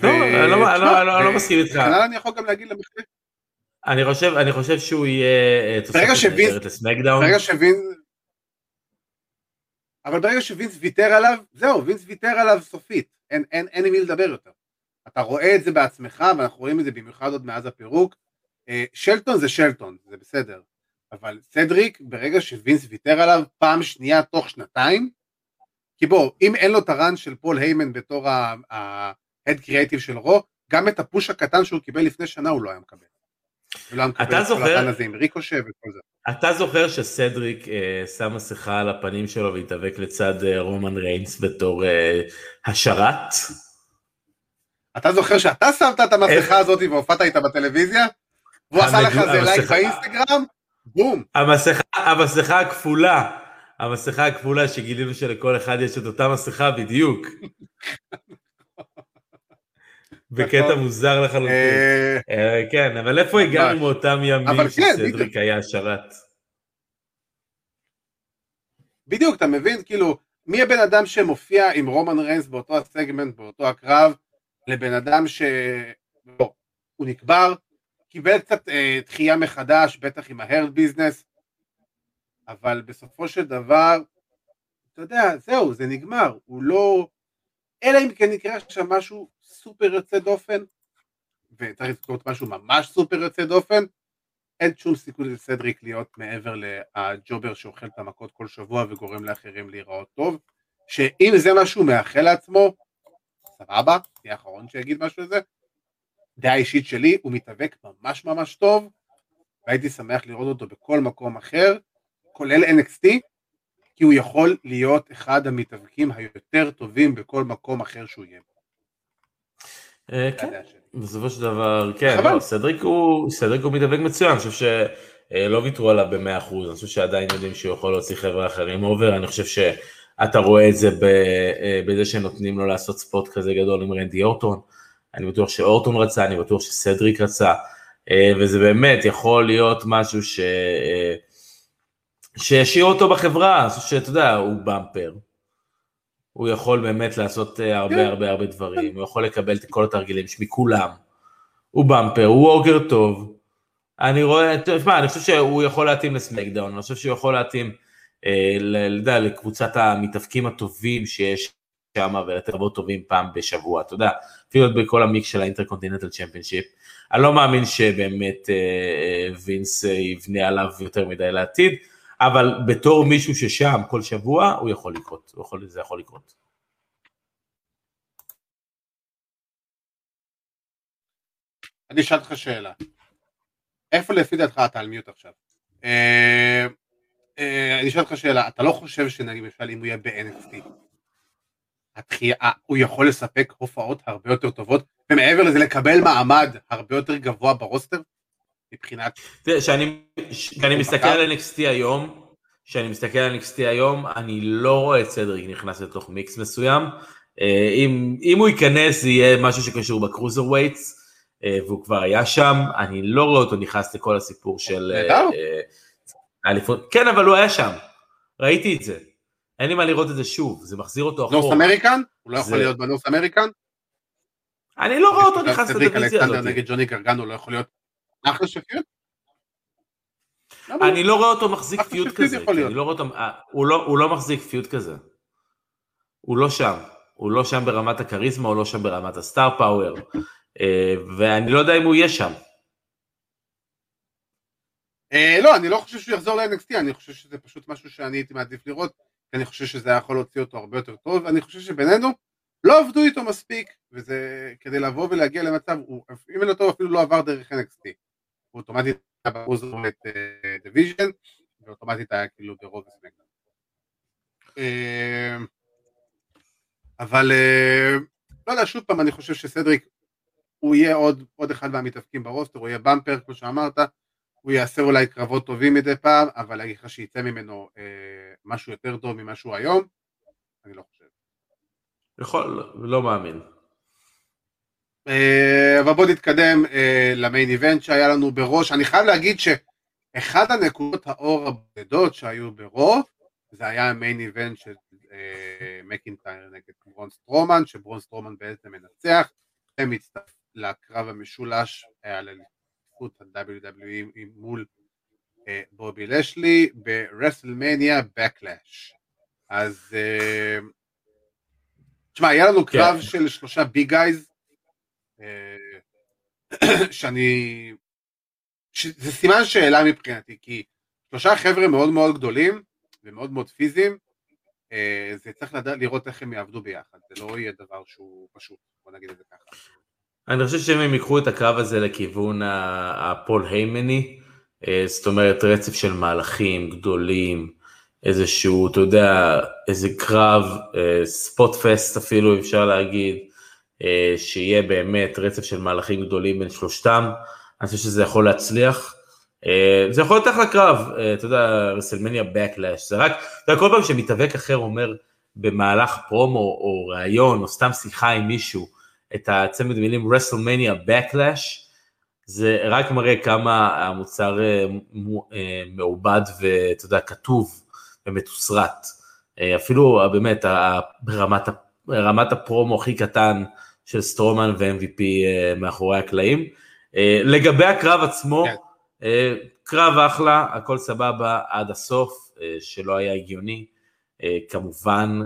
לא, אני לא מסכים איתך. אני יכול גם להגיד למחלק. אני חושב, אני חושב שהוא יהיה תוספת נהדרת לסמקדאון. ברגע שווינס... אבל ברגע שווינס ויתר עליו, זהו, וינס ויתר עליו סופית, אין עם מי לדבר יותר. אתה רואה את זה בעצמך, ואנחנו רואים את זה במיוחד עוד מאז הפירוק. אה, שלטון זה שלטון, זה בסדר, אבל סדריק, ברגע שווינס ויתר עליו פעם שנייה תוך שנתיים, כי בוא, אם אין לו את הרן של פול היימן בתור ה-head creative של רו, גם את הפוש הקטן שהוא קיבל לפני שנה הוא לא היה מקבל. אתה זוכר, הזה עם ריקושה וכל זה. אתה זוכר שסדריק אה, שם מסכה על הפנים שלו והתאבק לצד אה, רומן ריינס בתור אה, השרת? אתה זוכר שאתה שמת את המסכה הזאת והופעת איתה בטלוויזיה? והוא עשה לך איזה לייק באינסטגרם? בום. המסכה, המסכה הכפולה, המסכה הכפולה שגילינו שלכל אחד יש את אותה מסכה בדיוק. בקטע נכון. מוזר לחלוטין. אה, אה, כן, אבל איפה הגענו מאותם ימים כן, שסדריק היה שרת? בדיוק, אתה מבין? כאילו, מי הבן אדם שמופיע עם רומן ריינס באותו הסגמנט, באותו הקרב, לבן אדם ש... בוא, הוא נקבר, קיבל קצת אה, דחייה מחדש, בטח עם ההרד ביזנס, אבל בסופו של דבר, אתה יודע, זהו, זה נגמר, הוא לא... אלא אם כן יקרה שם משהו סופר יוצא דופן, וצריך לזכות משהו ממש סופר יוצא דופן, אין שום סיכוי לסדריק להיות מעבר לג'ובר שאוכל את המכות כל שבוע וגורם לאחרים להיראות טוב, שאם זה מה שהוא מאחל לעצמו, סבבה, אני האחרון שיגיד משהו על זה. דעה אישית שלי, הוא מתאבק ממש ממש טוב, והייתי שמח לראות אותו בכל מקום אחר, כולל NXT, כי הוא יכול להיות אחד המתאבקים היותר טובים בכל מקום אחר שהוא יהיה. אה, כן, בסופו של דבר, כן, לא, סדריק הוא, סדריק הוא מתאבק מצוין, אני חושב שלא ויתרו עליו במאה אחוז, אני חושב שעדיין יודעים שהוא יכול להוציא חבר'ה אחרים over, אני חושב שאתה רואה את זה אה, בזה שנותנים לו לעשות spot כזה גדול עם רנדי אורטון, אני בטוח שאורטון רצה, אני בטוח שסדריק רצה, אה, וזה באמת יכול להיות משהו ש... שישאיר אותו בחברה, שאתה יודע, הוא bumper. הוא יכול באמת לעשות אה, הרבה כן. הרבה הרבה דברים, הוא יכול לקבל את כל התרגילים מכולם. הוא bumper, הוא וורקר טוב. אני רואה, תשמע, אני חושב שהוא יכול להתאים לסמקדאון, אני חושב שהוא יכול להתאים, אה, לקבוצת המתאבקים הטובים שיש שם ולתת קרבות טובים פעם בשבוע, אתה יודע, אפילו בכל המיקס של ה Intercontinental Championship. אני לא מאמין שבאמת אה, אה, וינס אה, יבנה עליו יותר מדי לעתיד. אבל בתור מישהו ששם כל שבוע, הוא יכול לקרות, הוא יכול, זה יכול לקרות. אני אשאל אותך שאלה. איפה לפי דעתך אתה על מיוט עכשיו? אה, אה, אני אשאל אותך שאלה, אתה לא חושב שנגיד למשל אם הוא יהיה ב-NXT, הוא יכול לספק הופעות הרבה יותר טובות, ומעבר לזה לקבל מעמד הרבה יותר גבוה ברוסטר? מבחינת... תראה, כשאני מסתכל על NXT היום, כשאני מסתכל על NXT היום, אני לא רואה את סדריק נכנס לתוך מיקס מסוים. אה, אם, אם הוא ייכנס זה יהיה משהו שקשור ב cruiserweights, אה, והוא כבר היה שם, אני לא רואה אותו נכנס לכל הסיפור של... האליפות. אה, כן, אבל הוא היה שם, ראיתי את זה. אין לי מה לראות את זה שוב, זה מחזיר אותו אחורה. North American? הוא לא יכול להיות ב North American? אני לא רואה אותו נכנס לדיוויזיה הזאת. נגד ג'וני גרגנו לא יכול להיות אחלה של פיוט? אני לא רואה אותו מחזיק פיוט כזה, לא אה, לא- הוא לא מחזיק פיוט כזה. הוא לא שם. הוא לא שם ברמת הכריזמה, הוא לא שם ברמת הסטאר פאוור, אה, ואני לא יודע אם הוא יהיה שם. אה, לא, אני לא חושב שהוא יחזור ל-NXT, אני חושב שזה פשוט משהו שאני הייתי מעדיף לראות, כי אני חושב שזה יכול להוציא אותו הרבה יותר טוב, ואני חושב שבינינו, לא עבדו איתו מספיק, וזה כדי לבוא ולהגיע למצב, אם אין לו טוב אפילו לא עבר דרך NXT. הוא אוטומטית היה cruiserweight division, ואוטומטית היה כאילו ברוב הסמקדאון. אה, אבל אה, לא יודע, שוב פעם, אני חושב שסדריק הוא יהיה עוד, עוד אחד מהמתאבקים ב roster, הוא יהיה bumper, כמו שאמרת, הוא יעשה אולי קרבות טובים מדי פעם, אבל להגיד לך שיצא ממנו אה, משהו יותר טוב ממה שהוא היום, אני לא חושב. יכול, לא מאמין. אה, אבל בוא נתקדם אה, למיין איבנט שהיה לנו בראש. אני חייב להגיד שאחד הנקודות האור הבודדות שהיו ברו, זה היה המיין איבנט של אה, מקינטייר נגד ברון סטרומן, שברון סטרומן בעצם מנצח, הצטרפו לקרב המשולש על אליפות ה-WWE מול בובי לשלי ברסלמניה Backlash. אז תשמע, היה לנו כן. קרב של שלושה big guys שאני... זה סימן שאלה מבחינתי, כי שלושה חבר'ה מאוד מאוד גדולים ומאוד מאוד פיזיים, זה צריך לדעת לראות איך הם יעבדו ביחד, זה לא יהיה דבר שהוא פשוט, בוא נגיד את זה ככה. אני חושב שאם הם ייקחו את הקרב הזה לכיוון הפול היימני, אה, זאת אומרת רצף של מהלכים גדולים, איזשהו, אתה יודע, איזה קרב, spot אה, fest אפילו אפשר להגיד, אה, שיהיה באמת רצף של מהלכים גדולים בין שלושתם, אני חושב שזה יכול להצליח. זה יכול להיות אחלה קרב, אתה יודע, רסלמניה Backlash, זה רק, אתה יודע, כל פעם שמתאבק אחר אומר במהלך פרומו או ראיון או סתם שיחה עם מישהו, את הצמד מילים רסלמניה Backlash, זה רק מראה כמה המוצר אה, אה, מעובד ואתה יודע, כתוב ומתוסרט. אה, אפילו באמת ברמת, ברמת הפרומו הכי קטן של סטרומן ו-MVP מאחורי הקלעים. לגבי הקרב עצמו, כן. קרב אחלה, הכל סבבה עד הסוף, שלא היה הגיוני. כמובן,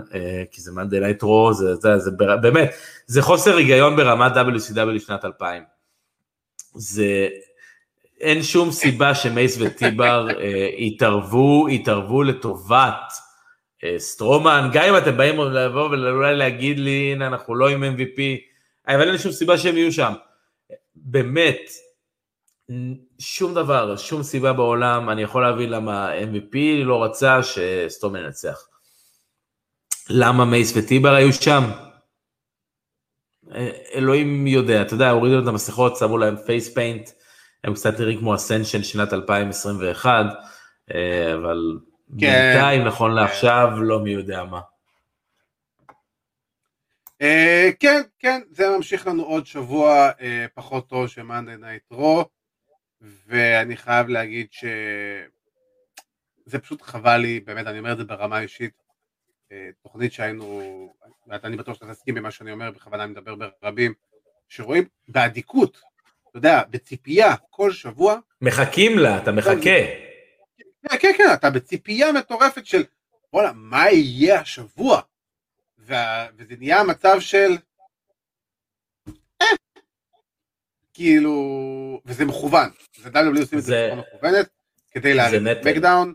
כי זה מאנדיי נייט רו, זה, זה, זה באמת, זה חוסר היגיון ברמת WCW שנת 2000. זה, אין שום סיבה שמייס וטיבר אה, יתערבו, יתערבו לטובת אה, סטרומן, גם אם אתם באים לבוא ואולי להגיד לי, הנה אנחנו לא עם MVP, אבל אין שום סיבה שהם יהיו שם. באמת, שום דבר, שום סיבה בעולם, אני יכול להבין למה MVP לא רצה שסטרומן ינצח. למה מייס וטי-בר היו שם? אלוהים יודע, אתה יודע, הורידו את המסכות, שמו להם face paint, הם קצת נראים כמו אסנשן שנת 2021, אה, אבל. בינתיים, נכון לעכשיו, לא מי יודע מה. אה, כן, כן, זה ממשיך לנו עוד שבוע אה, פחות טוב של מאנדיי נייט רו, ואני חייב להגיד שזה פשוט חבל לי, באמת, אני אומר את זה ברמה אישית, uh, תוכנית שהיינו ואני בטוח שאתה תסכים במה שאני אומר, בכוונה אני מדבר ברבים, שרואים באדיקות, אתה יודע, בציפייה כל שבוע. מחכים לה, אתה מחכה. כן, כן, כן, אתה בציפייה מטורפת של, וואלה, מה יהיה השבוע? וה, וזה נהיה מצב של, אה, כאילו, וזה מכוון, זה WWE עושים את זה בצורה מכוונת, כדי להרים את סמקדאון.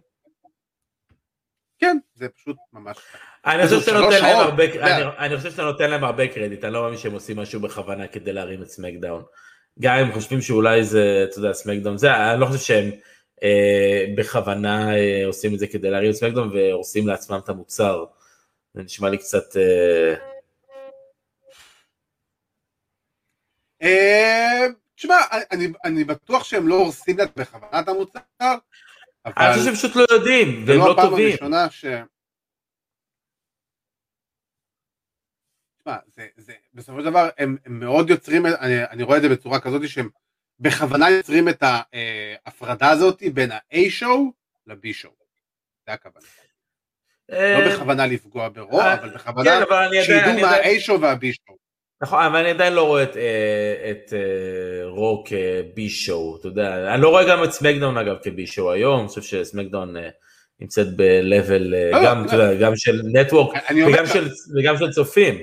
כן, זה פשוט ממש אני חושב שאתה נותן להם הרבה, אני חושב שאתה נותן להם הרבה קרדיט, אני לא מאמין שהם עושים משהו בכוונה כדי להרים את סמקדאון. גם אם חושבים שאולי זה, אתה יודע, סמקדאון זה, אני לא חושב שהם בכוונה אה, עושים את זה כדי להרים את סמקדאון והורסים לעצמם את המוצר. זה נשמע לי קצת... אה... אה, תשמע, אני, אני בטוח שהם לא הורסים את בכוונה את המוצר, אבל... אני חושב שהם פשוט לא יודעים, והם לא, לא טובים. זה לא הפעם הראשונה ש... תשמע, זה, זה, בסופו של דבר הם, הם מאוד יוצרים, אני, אני רואה את זה בצורה כזאת שהם בכוונה יוצרים את ההפרדה הזאת בין ה-A-show ל-B-show. זה הכוונה. לא אה, בכוונה לפגוע ברוע, אה, אבל בכוונה כן, שידעו מה ה-A-show וה-B-show. נכון, אבל אני עדיין לא רואה את, אה, את רו כבי שואו, אתה יודע, אני לא רואה גם את סמקדאון אגב כבי שואו היום, אני חושב שסמקדאון נמצאת ב-level לא, גם, לא. אתה יודע, גם של נטוורק וגם של צופים.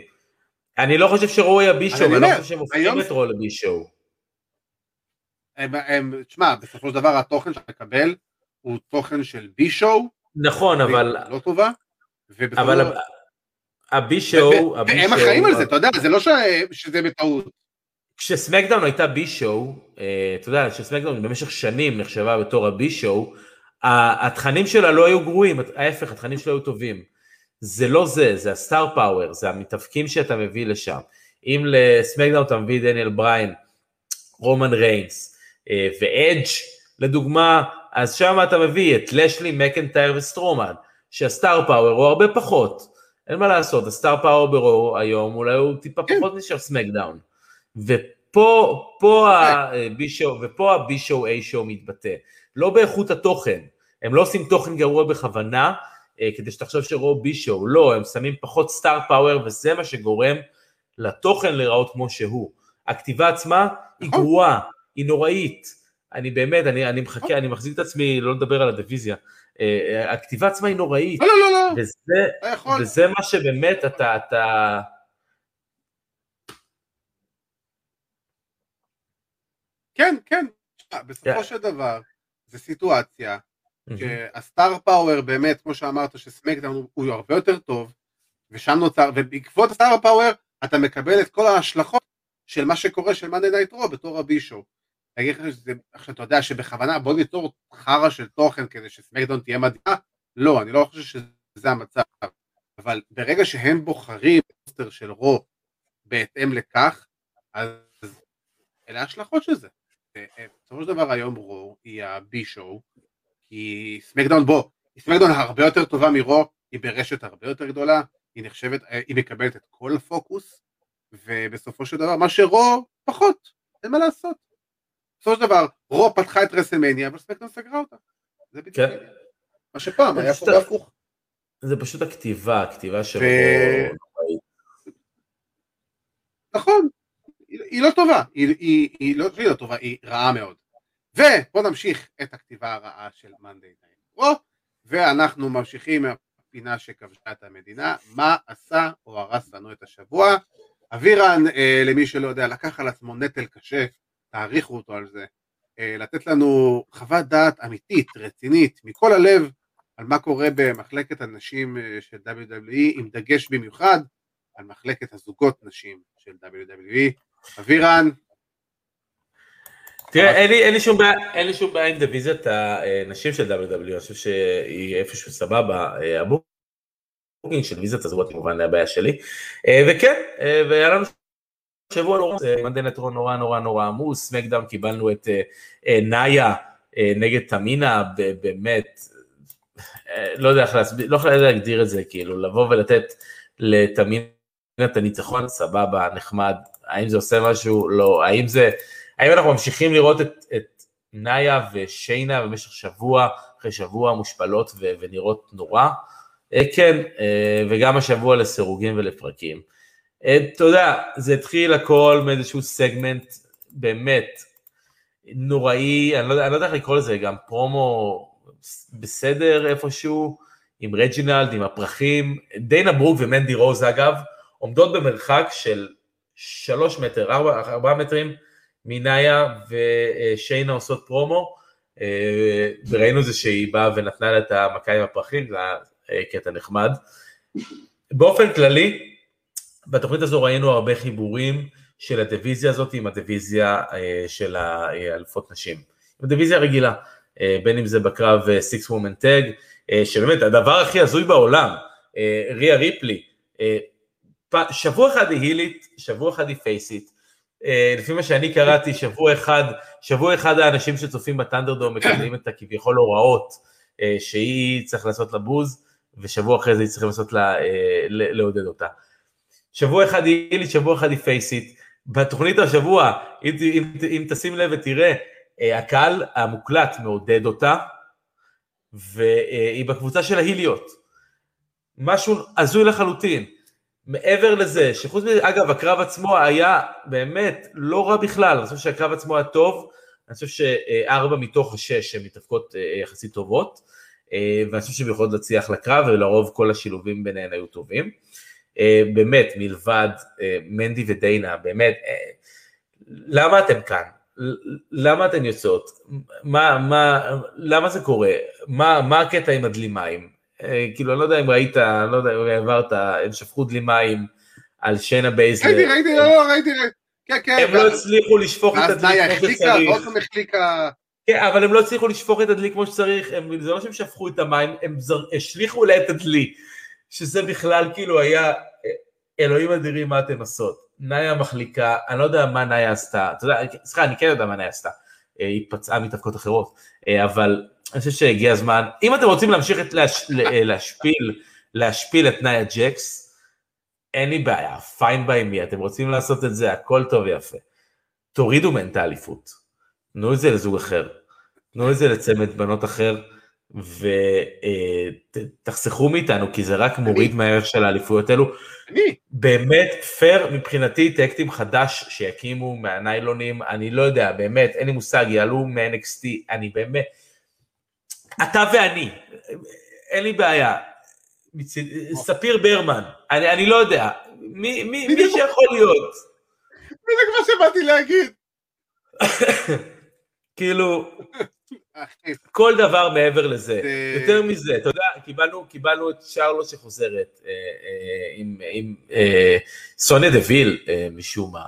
אני לא חושב שרועי הבישו, אני לא חושב שהם הופכים את רועי לבישו. תשמע, בסופו של דבר התוכן שאתה מקבל הוא תוכן של בישו. נכון, אבל... לא טובה. אבל הבישו... הם אחראים על זה, אתה יודע, זה לא שזה בטעות. כשסמקדאון הייתה בי-שואו, אה, אתה יודע, כשסמקדאון במשך שנים נחשבה בתור הבי-שואו, התכנים שלה לא היו גרועים, ההפך, התכנים שלה היו טובים. זה לא זה, זה הסטאר פאוור, זה המתאבקים שאתה מביא לשם. אם לסמקדאון אתה מביא דניאל בריין, רומן ריינס ואדג' לדוגמה, אז שם אתה מביא את לאשלי, מקנטייר וסטרומן, שה star power הוא הרבה פחות. אין מה לעשות, ה star power ברו היום אולי הוא טיפה כן. פחות מאשר סמקדאון. ופה, פה הבישו, ופה הבישו איי שואו מתבטא. לא באיכות התוכן, הם לא עושים תוכן גרוע בכוונה, אה, כדי שתחשוב שרו B show, לא, הם שמים פחות star power וזה מה שגורם לתוכן להיראות כמו שהוא. הכתיבה עצמה היא נכון. גרועה, היא נוראית. אני באמת, אני, אני מחכה, נכון. אני מחזיק את עצמי לא לדבר על הדיוויזיה. אה, הכתיבה עצמה היא נוראית. לא, לא, לא, לא. וזה, וזה מה שבאמת אתה, אתה... כן, כן, בסופו של דבר, זו סיטואציה שהסטאר פאוור באמת, כמו שאמרת, שסמקדאון הוא הרבה יותר טוב, ושם נוצר, ובעקבות ה star power אתה מקבל את כל ההשלכות של מה שקורה של מאנדיי נייט רו בתור ה B show. להגיד לך שזה, עכשיו אתה יודע שבכוונה בוא ניצור חרא של תוכן כדי שסמקדאון תהיה מדהימה, לא, אני לא חושב שזה המצב, אבל ברגע שהם בוחרים רוסטר של רו בהתאם לכך, אז אלה ההשלכות של זה. אה, בסופו של דבר היום רו היא ה B show, כי סמקדאון בוא, סמקדאון הרבה יותר טובה מרו, היא ברשת הרבה יותר גדולה, היא נחשבת, אה, היא מקבלת את כל הפוקוס, ובסופו של דבר מה שרו פחות, אין מה לעשות. בסופו של דבר רו פתחה את רסלמניה, אבל סמקדאון סגרה אותה. זה בדיוק. כן. מה שפעם היה פה בהפוך. זה פשוט הכתיבה, הכתיבה של... נכון, היא לא טובה, היא, לא, היא לא טובה, היא רעה מאוד. ובואו נמשיך את הכתיבה הרעה של מאנדיי נייט ואנחנו ממשיכים מהפינה שכבשה את המדינה, מה עשה או הרס לנו את השבוע. אבירן, אה, למי שלא יודע, לקח על עצמו נטל קשה, תעריכו אותו על זה, אה, לתת לנו חוות דעת אמיתית, רצינית, מכל הלב, על מה קורה במחלקת הנשים אה, של WWE, עם דגש במיוחד על מחלקת הזוגות נשים של WWE. אבירן. תראה, אין לי, אין, לי שום בעיה, אין לי שום בעיה עם דיוויזיית הנשים של WWE, אני חושב שהיא איפשהו סבבה, אה, ה booking של דיוויזיית הזוגות כמובן הבעיה שלי, וכן, והיה לנו שבוע נורא, מאנדיי נייט רו נורא נורא נורא עמוס, מקדם קיבלנו את נאיה נגד תמינה, באמת, לא יודע איך להסביר, לא יכול להגדיר את זה, כאילו, לבוא ולתת לתמינה את הניצחון, סבבה, נחמד, האם זה עושה משהו? לא. האם זה, האם אנחנו ממשיכים לראות את, את נאיה ושיינה במשך שבוע אחרי שבוע מושפלות ו, ונראות נורא? אה, כן, אה, וגם השבוע לסירוגים ולפרקים. אתה יודע, זה התחיל הכל מאיזשהו סגמנט באמת נוראי, אני לא, אני לא יודע איך לקרוא לזה, גם פרומו בסדר איפשהו, עם רג'ינלד, עם הפרחים, דיינה ברוק ומנדי רוז אגב, עומדות במרחק של שלוש מטר, ארבע, ארבעה מטרים מנאיה ושיינה עושות פרומו, אה, וראינו זה שהיא באה ונתנה לה את המכה עם הפרחים, זה היה אה, קטע נחמד. באופן כללי, בתוכנית הזו ראינו הרבה חיבורים של הדיוויזיה הזאת עם הדיוויזיה אה, של האלפות נשים. עם הדיוויזיה הרגילה, בין אם זה בקרב six woman tag, שבאמת הדבר הכי הזוי בעולם, ריה ריפלי, שבוע אחד היא הילית, שבוע אחד היא פייסית. אה, לפי מה שאני קראתי, שבוע אחד, שבוע אחד האנשים שצופים בת'אנדרדום מקבלים את הכביכול הוראות אה, שהיא צריך לעשות לבוז, ושבוע אחרי זה היא צריכה לעשות לה, אה, לעודד אותה. שבוע אחד היא הילית, שבוע אחד היא פייסית. בתוכנית השבוע, אם, אם, אם תשים לב ותראה, הקהל המוקלט מעודד אותה, והיא בקבוצה של ההיליות. משהו הזוי לחלוטין. מעבר לזה, שחוץ מזה, אגב, הקרב עצמו היה באמת לא רע בכלל, אני חושב שהקרב עצמו היה טוב, אני חושב שארבע מתוך השש הן מתאבקות אה, יחסית טובות, אה, ואני חושב שהן יכולות להצליח לקרב, ולרוב כל השילובים ביניהן היו טובים. אה, באמת, מלבד מנדי ודיינה, באמת, למה אתם כאן? למה אתן יוצאות? מה, מה, למה זה קורה? מה, מה הקטע עם הדלי מים? אה, כאילו, אני לא יודע אם ראית, אני לא יודע אם העברת, הם שפכו דלי מים על שיינה בייזלר. ראיתי, ראיתי, לא, ראיתי, כן, כן. הם לא הצליחו לשפוך את הדלי כמו שצריך. ואז נאיה החליקה, כן, אבל הם לא הצליחו לשפוך את הדלי כמו שצריך, זה לא שהם שפכו את המים, הם השליכו לה את הדלי, שזה בכלל כאילו היה, אלוהים אדירים מה אתן עושות. נאיה מחליקה, אני לא יודע מה נאיה עשתה, אתה יודע, סליחה, אני כן יודע מה נאיה עשתה, אה, היא פצעה מתאבקות אחרות, אה, אבל אני חושב שהגיע הזמן, אם אתם רוצים להמשיך את להש, אה, להשפיל, להשפיל את נאיה ג'קס, אין לי בעיה, פיין ביי מי, אתם רוצים לעשות את זה, הכל טוב ויפה. תורידו מהם את האליפות, תנו את זה לזוג אחר, תנו את זה לצמד בנות אחר, ותחסכו אה, מאיתנו, כי זה רק מוריד מהערך של האליפויות האלו. אני. באמת, פייר מבחינתי, טקטים חדש שיקימו מהניילונים, אני לא יודע, באמת, אין לי מושג, יעלו מ-NXT, אני באמת, אתה ואני, אין לי בעיה. ספיר ברמן, אני, אני לא יודע, מי, מי, מי שיכול להיות. בדיוק מה שבאתי להגיד. כאילו, כל דבר מעבר לזה. יותר מזה, אתה יודע, קיבלנו, קיבלנו את שרלוט שחוזרת אה, אה, עם, עם אה, סוניה דוויל משום מה.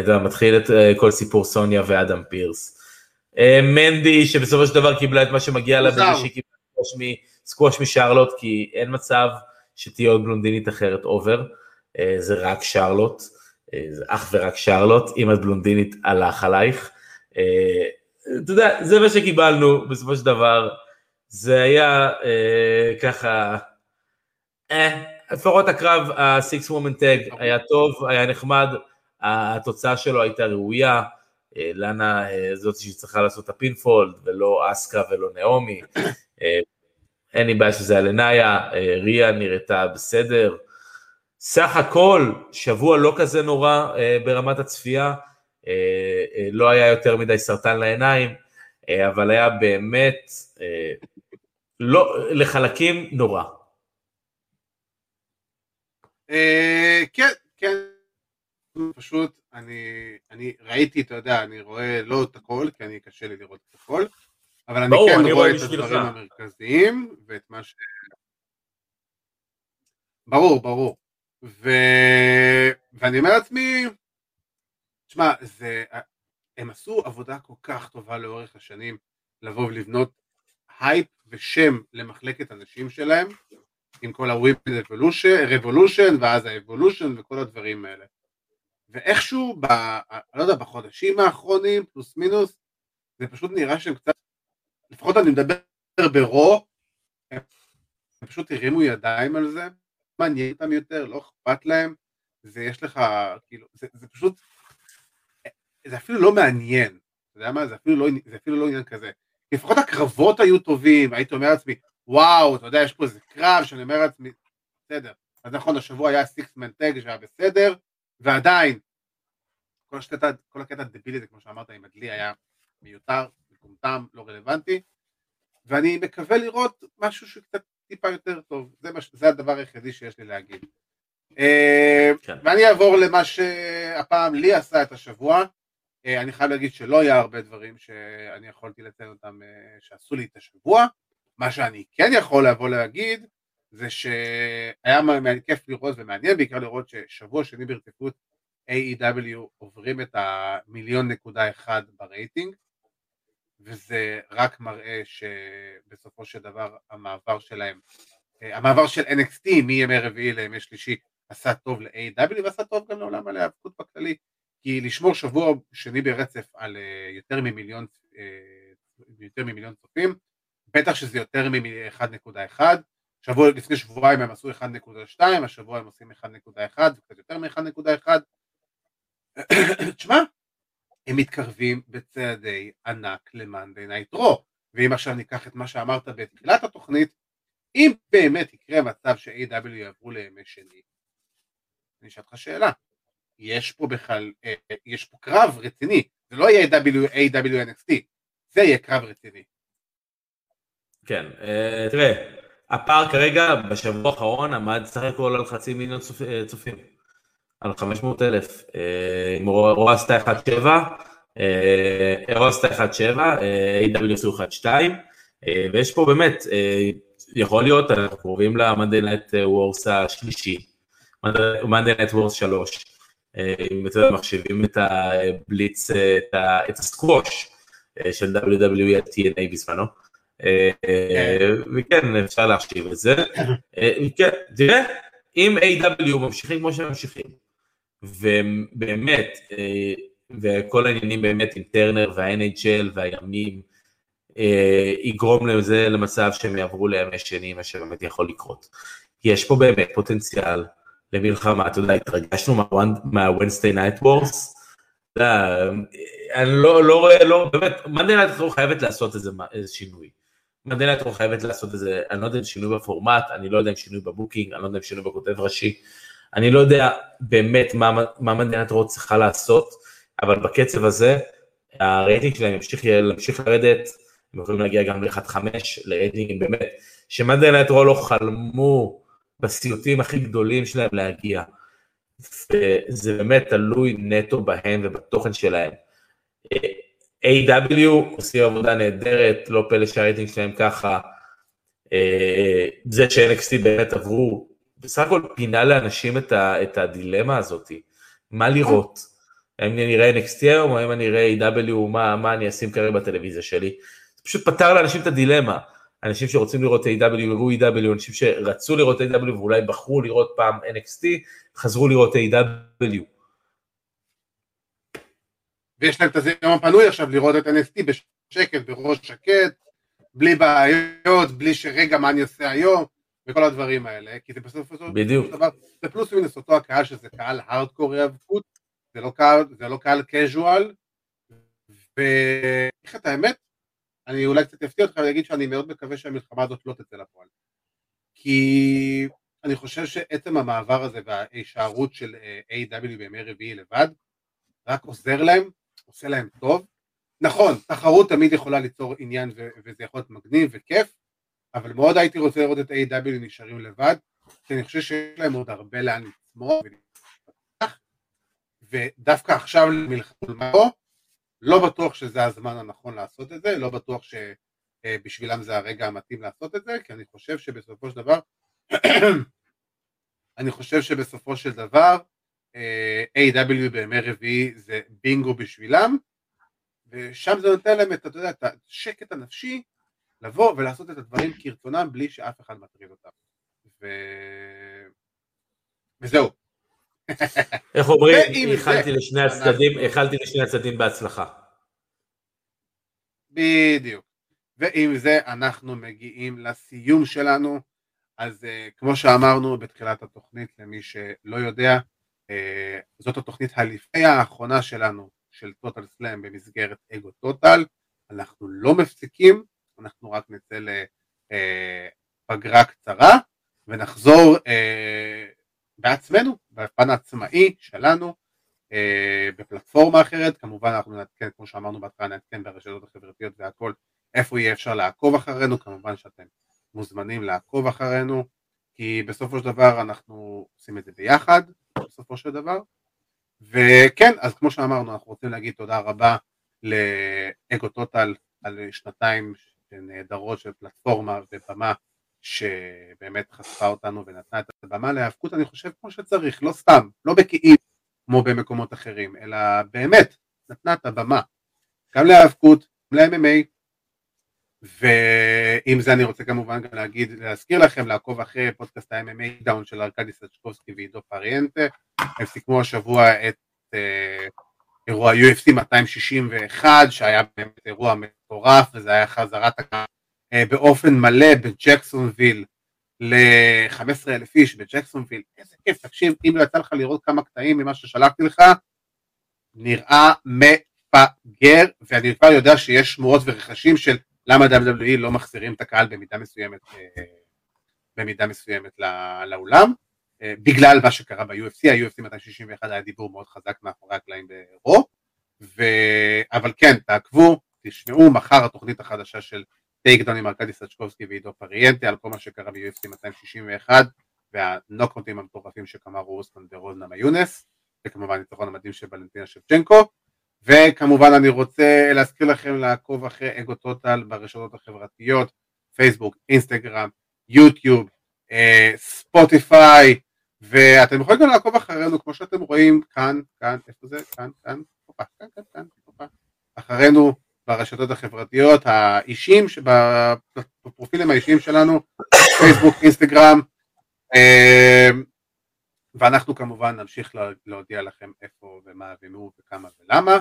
אתה מתחיל את כל סיפור סוניה ואדם פירס. מנדי שבסופו של דבר קיבלה את מה שמגיע לה בזה שהיא קיבלה סקווש משרלוט כי אין מצב שתהיה עוד בלונדינית אחרת over, זה רק שרלוט, זה אך ורק שרלוט, אם את בלונדינית הלך עלייך. אתה יודע, זה מה שקיבלנו בסופו של דבר, זה היה אה, ככה, אה, לפחות הקרב ה-six woman tag היה טוב, היה נחמד, התוצאה שלו הייתה ראויה, אה, לאנה אה, זאת שצריכה לעשות את ה pinfall, ולא אסקה ולא נעמי, אה, אין לי בעיה שזה היה לנאיה, אה, ריה נראתה בסדר, סך הכל שבוע לא כזה נורא אה, ברמת הצפייה, לא היה יותר מדי סרטן לעיניים, אה, אבל היה באמת לא, לחלקים נורא. כן, כן, פשוט אני, אני ראיתי, אתה יודע, אני רואה לא את הכל, כי אני קשה לי לראות את הכל, אבל אני כן רואה את הדברים המרכזיים, ואת מה ש... ברור, ברור. ו... ואני אומר לעצמי, תשמע, זה, הם עשו עבודה כל כך טובה לאורך השנים לבוא ולבנות הייפ ושם למחלקת הנשים שלהם עם כל ה-Women Revolution ואז ה-Evolution וכל הדברים האלה. ואיכשהו, ב, לא יודע, בחודשים האחרונים פלוס מינוס זה פשוט נראה שהם קצת, לפחות אני מדבר ברו הם פשוט הרימו ידיים על זה, מעניין אותם יותר, לא אכפת להם, זה יש לך, כאילו, זה, זה פשוט זה אפילו לא מעניין, אתה יודע מה? זה אפילו לא, זה אפילו לא עניין כזה. לפחות הקרבות היו טובים, הייתי אומר לעצמי, וואו, אתה יודע, יש פה איזה קרב שאני אומר לעצמי, בסדר. אז נכון, השבוע היה סיקס מנטג שהיה בסדר, ועדיין, כל הקטע, כל הקטע הדבילי הזה, כמו שאמרת, עם הדלי היה מיותר, מטומטם, לא רלוונטי, ואני מקווה לראות משהו שקצת טיפה יותר טוב, זה, מש, זה הדבר היחידי שיש לי להגיד. אה, כן. ואני אעבור למה שהפעם לי עשה את השבוע, אני חייב להגיד שלא היה הרבה דברים שאני יכולתי לציין אותם אה, שעשו לי את השבוע, מה שאני כן יכול לבוא להגיד זה שהיה כיף לראות ומעניין בעיקר לראות ששבוע שני ברציפות AEW עוברים את המיליון נקודה אחד ברייטינג וזה רק מראה שבסופו של דבר המעבר שלהם, אה, המעבר של NXT מימי רביעי לימי שלישי עשה טוב ל-AEW ועשה טוב גם לעולם ההיאבקות בכללי כי לשמור שבוע שני ברצף על אה, יותר ממיליון, אה, יותר ממיליון צופים, בטח שזה יותר מ-1.1, שבוע לפני שבועיים הם עשו 1.2, השבוע הם עושים 1.1, זה קצת יותר מ-1.1, תשמע, הם מתקרבים בצעדי ענק ל Monday Night Raw, ואם עכשיו ניקח את מה שאמרת בתחילת התוכנית, אם באמת יקרה מצב ש-AEW יעברו לימי שני, אני אשאל אותך שאלה, יש פה בכלל, אה, אה, יש פה קרב רציני, זה לא יהיה AWNXT, זה יהיה קרב רציני. כן, אה, תראה, הפער כרגע בשבוע האחרון עמד סך הכל על חצי מיליון צופים, על 500 אלף, רואה עשתה 1.7, רואה עשתה 1.7, AW עשו 1.2, ויש פה באמת, יכול להיות, אנחנו קרובים למאנדי נט וורס השלישי, מאנדי נט וורס 3, אם אתם מחשיבים את הבליץ, את, ה, את הסקווש אה, של WWE על TNA בזמנו. אה, וכן, אפשר להחשיב את זה. אה, כן, תראה, אם A.W. ממשיכים כמו שהם ממשיכים, ובאמת, וכל העניינים באמת עם טרנר וה-NHL והימים, יגרום לזה למצב שהם יעברו לימי שני, מה שבאמת יכול לקרות. יש פה באמת פוטנציאל למלחמה, אתה יודע, התרגשנו מה-Wednesday Night Wars, אני לא, לא רואה, לא, באמת, Monday Night Raw חייבת לעשות איזה, איזה שינוי. Monday Night Raw חייבת לעשות איזה, אני לא יודע אם שינוי בפורמט, אני לא יודע אם שינוי ב booking, אני לא יודע אם שינוי בכותב ראשי, אני לא יודע באמת מה, מה Monday Night צריכה לעשות, אבל בקצב הזה, הרייטינג שלהם ימשיך, ימשיך לרדת, הם יכולים להגיע גם ל-1.5, לרייטינגים באמת, ש Monday Night לא חלמו בסיוטים הכי גדולים שלהם להגיע. וזה באמת תלוי נטו בהם ובתוכן שלהם. AEW עושים עבודה נהדרת, לא פלא שהרייטינג שלהם ככה. זה ש-NXT באמת עברו, בסך הכל פינה לאנשים את, ה, את הדילמה הזאת, מה לראות? האם אני אראה NXT היום, או האם אני אראה A.W. מה, מה אני אשים כרגע בטלוויזיה שלי? זה פשוט פתר לאנשים את הדילמה. אנשים שרוצים לראות A.W. יראו A.W. אנשים שרצו לראות A.W. ואולי בחרו לראות פעם NXT, חזרו לראות A.W. ויש להם את הזמן הפנוי עכשיו לראות את NXT בשקט, בראש שקט, בלי בעיות, בלי שרגע מה אני עושה היום, וכל הדברים האלה, כי זה בסוף בדיוק. דבר, זה פלוס מינוס אותו הקהל שזה קהל הארדקור היאבקות, זה לא קהל, זה לא קהל קז'ואל, ואיך את האמת, אני אולי קצת אפתיע אותך ולהגיד שאני מאוד מקווה שהמלחמה הזאת לא תצא לפועל. כי אני חושב שעצם המעבר הזה וההישארות של אה, A.W. בימי רביעי לבד, רק עוזר להם, עושה להם טוב. נכון, תחרות תמיד יכולה ליצור עניין וזה יכול להיות מגניב וכיף, אבל מאוד הייתי רוצה לראות את A.W. נשארים לבד, כי אני חושב שיש להם עוד הרבה לאן לצמוח ודווקא עכשיו למלחמה לא בטוח שזה הזמן הנכון לעשות את זה, לא בטוח שבשבילם זה הרגע המתאים לעשות את זה, כי אני חושב שבסופו של דבר, אני חושב שבסופו של דבר A.W. בימי רביעי זה בינגו בשבילם, ושם זה נותן להם את, אתה יודע, את השקט הנפשי לבוא ולעשות את הדברים כרצונם בלי שאף אחד מטריד אותם. ו... וזהו. איך אומרים, איחלתי לשני הצדדים, איחלתי לשני הצדדים בהצלחה. בדיוק. ועם זה אנחנו מגיעים לסיום שלנו. אז uh, כמו שאמרנו בתחילת התוכנית, למי שלא יודע, uh, זאת התוכנית הלפני האחרונה שלנו של טוטל סלאם במסגרת אגו טוטל. אנחנו לא מפסיקים, אנחנו רק נצא לפגרה אה, קצרה ונחזור אה, בעצמנו, בפן העצמאי שלנו, אה, בפלטפורמה אחרת, כמובן אנחנו נעדכן, כמו שאמרנו בהתחלה, נעדכן ברשתות החברתיות והכל, איפה יהיה אפשר לעקוב אחרינו, כמובן שאתם מוזמנים לעקוב אחרינו, כי בסופו של דבר אנחנו עושים את זה ביחד, בסופו של דבר, וכן, אז כמו שאמרנו, אנחנו רוצים להגיד תודה רבה לאגו טוטל על שנתיים נהדרות של פלטפורמה ובמה שבאמת חשפה אותנו ונתנה את הבמה להיאבקות אני חושב כמו שצריך, לא סתם, לא בכאילו כמו במקומות אחרים, אלא באמת נתנה את הבמה גם להיאבקות, גם ל-MMA ועם זה אני רוצה כמובן גם להגיד, להזכיר לכם לעקוב אחרי פודקאסט ה-MMA דאון של ארכדי סצ'קובסקי ועידו פריאנטה, הם סיכמו השבוע את אה, אירוע UFC 261 שהיה באמת אירוע מטורף וזה היה חזרת אה, באופן מלא בג'קסונוויל ל-15 אלף איש בג'קסונוויל, איזה כיף, תקשיב, אם לא יצא לך לראות כמה קטעים ממה ששלחתי לך, נראה מפגר, ואני כבר יודע שיש שמועות ורחשים של למה WWE לא מחזירים את הקהל במידה מסוימת, אה, במידה מסוימת לאולם, אה, בגלל מה שקרה ב-UFC, ה-UFC 261 היה דיבור מאוד חזק מאחורי הקלעים ברו, ו... אבל כן, תעקבו, תשמעו, מחר התוכנית החדשה של טייק דון עם ארכדי סצ'קובסקי ועידו פריאנטה על כל מה שקרה ב-UFC 261 והנוקאוטים המטורפים שקמרו רוסמן ורוזנה מיונס וכמובן ניצחון המדהים של ולנטינה שבצ'נקו וכמובן אני רוצה להזכיר לכם לעקוב אחרי אגו טוטל ברשתות החברתיות פייסבוק, אינסטגרם, יוטיוב, אה, ספוטיפיי ואתם יכולים גם לעקוב אחרינו כמו שאתם רואים כאן, כאן, איפה זה? כאן, כאן, כאן, כאן, כאן, כאן, אחרינו ברשתות החברתיות האישיים, בפרופילים האישיים שלנו, פייסבוק, אינסטגרם, אמ, ואנחנו כמובן נמשיך להודיע לכם איפה ומה ומי וכמה ולמה.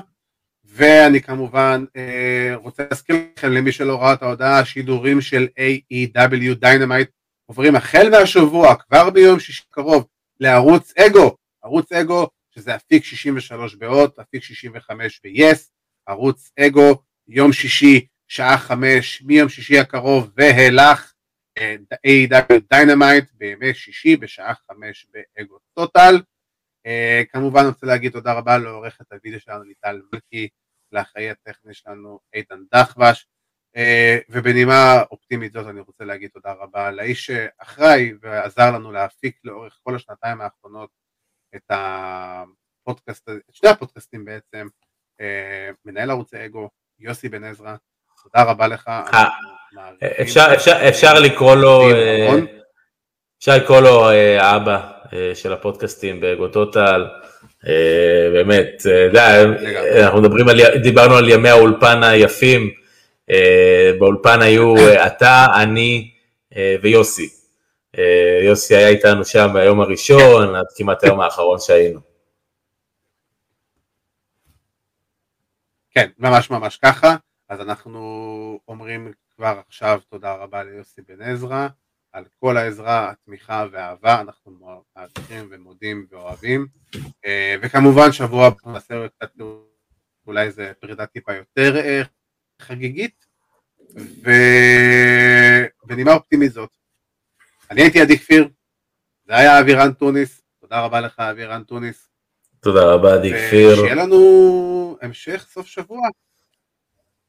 ואני כמובן אה, רוצה להזכיר לכם למי שלא ראה את ההודעה, השידורים של AEW Dynamite עוברים החל מהשבוע, כבר ביום שישי קרוב, לערוץ אגו, ערוץ אגו שזה אפיק 63 בהוט, אפיק 65 ב-yes, ערוץ אגו יום שישי, שעה חמש, מיום שישי הקרוב ואילך, אה, AEW Dynamite בימי שישי בשעה חמש באגו טוטל. אה, כמובן רוצה להגיד תודה רבה לעורכת הוידאו שלנו ליטל מלכי, לאחראי הטכני שלנו איתן דחבש, אה, ובנימה אופטימית זאת אני רוצה להגיד תודה רבה לאיש שאחראי ועזר לנו להפיק לאורך כל השנתיים האחרונות את הפודקאסט, את שני הפודקאסטים בעצם, מנהל ערוץ האגו, יוסי בן עזרא, תודה רבה לך. אפשר לקרוא לו, אפשר לקרוא לו האבא של הפודקאסטים באגו טוטל. באמת, אנחנו מדברים על, דיברנו על ימי האולפן היפים, באולפן היו אתה, אני ויוסי. יוסי היה איתנו שם ביום הראשון, עד כמעט היום האחרון שהיינו. כן, ממש ממש ככה. אז אנחנו אומרים כבר עכשיו תודה רבה ליוסי בן עזרא על כל העזרה, התמיכה והאהבה, אנחנו מעריכים ומודים ואוהבים. אה, וכמובן שבוע נעשה קצת אולי זה פרידה טיפה יותר אה, חגיגית. ובנימה אופטימית זאת, אני הייתי עדי כפיר, זה היה אבירן טוניס, תודה רבה לך אבירן טוניס. תודה רבה עדי כפיר. ושיהיה לנו המשך סוף שבוע.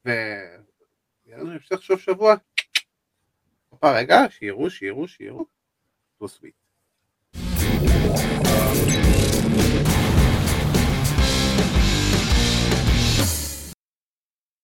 ויהיה לנו המשך סוף שבוע. רגע, שיראו, שיראו, שיראו. טו סוויט.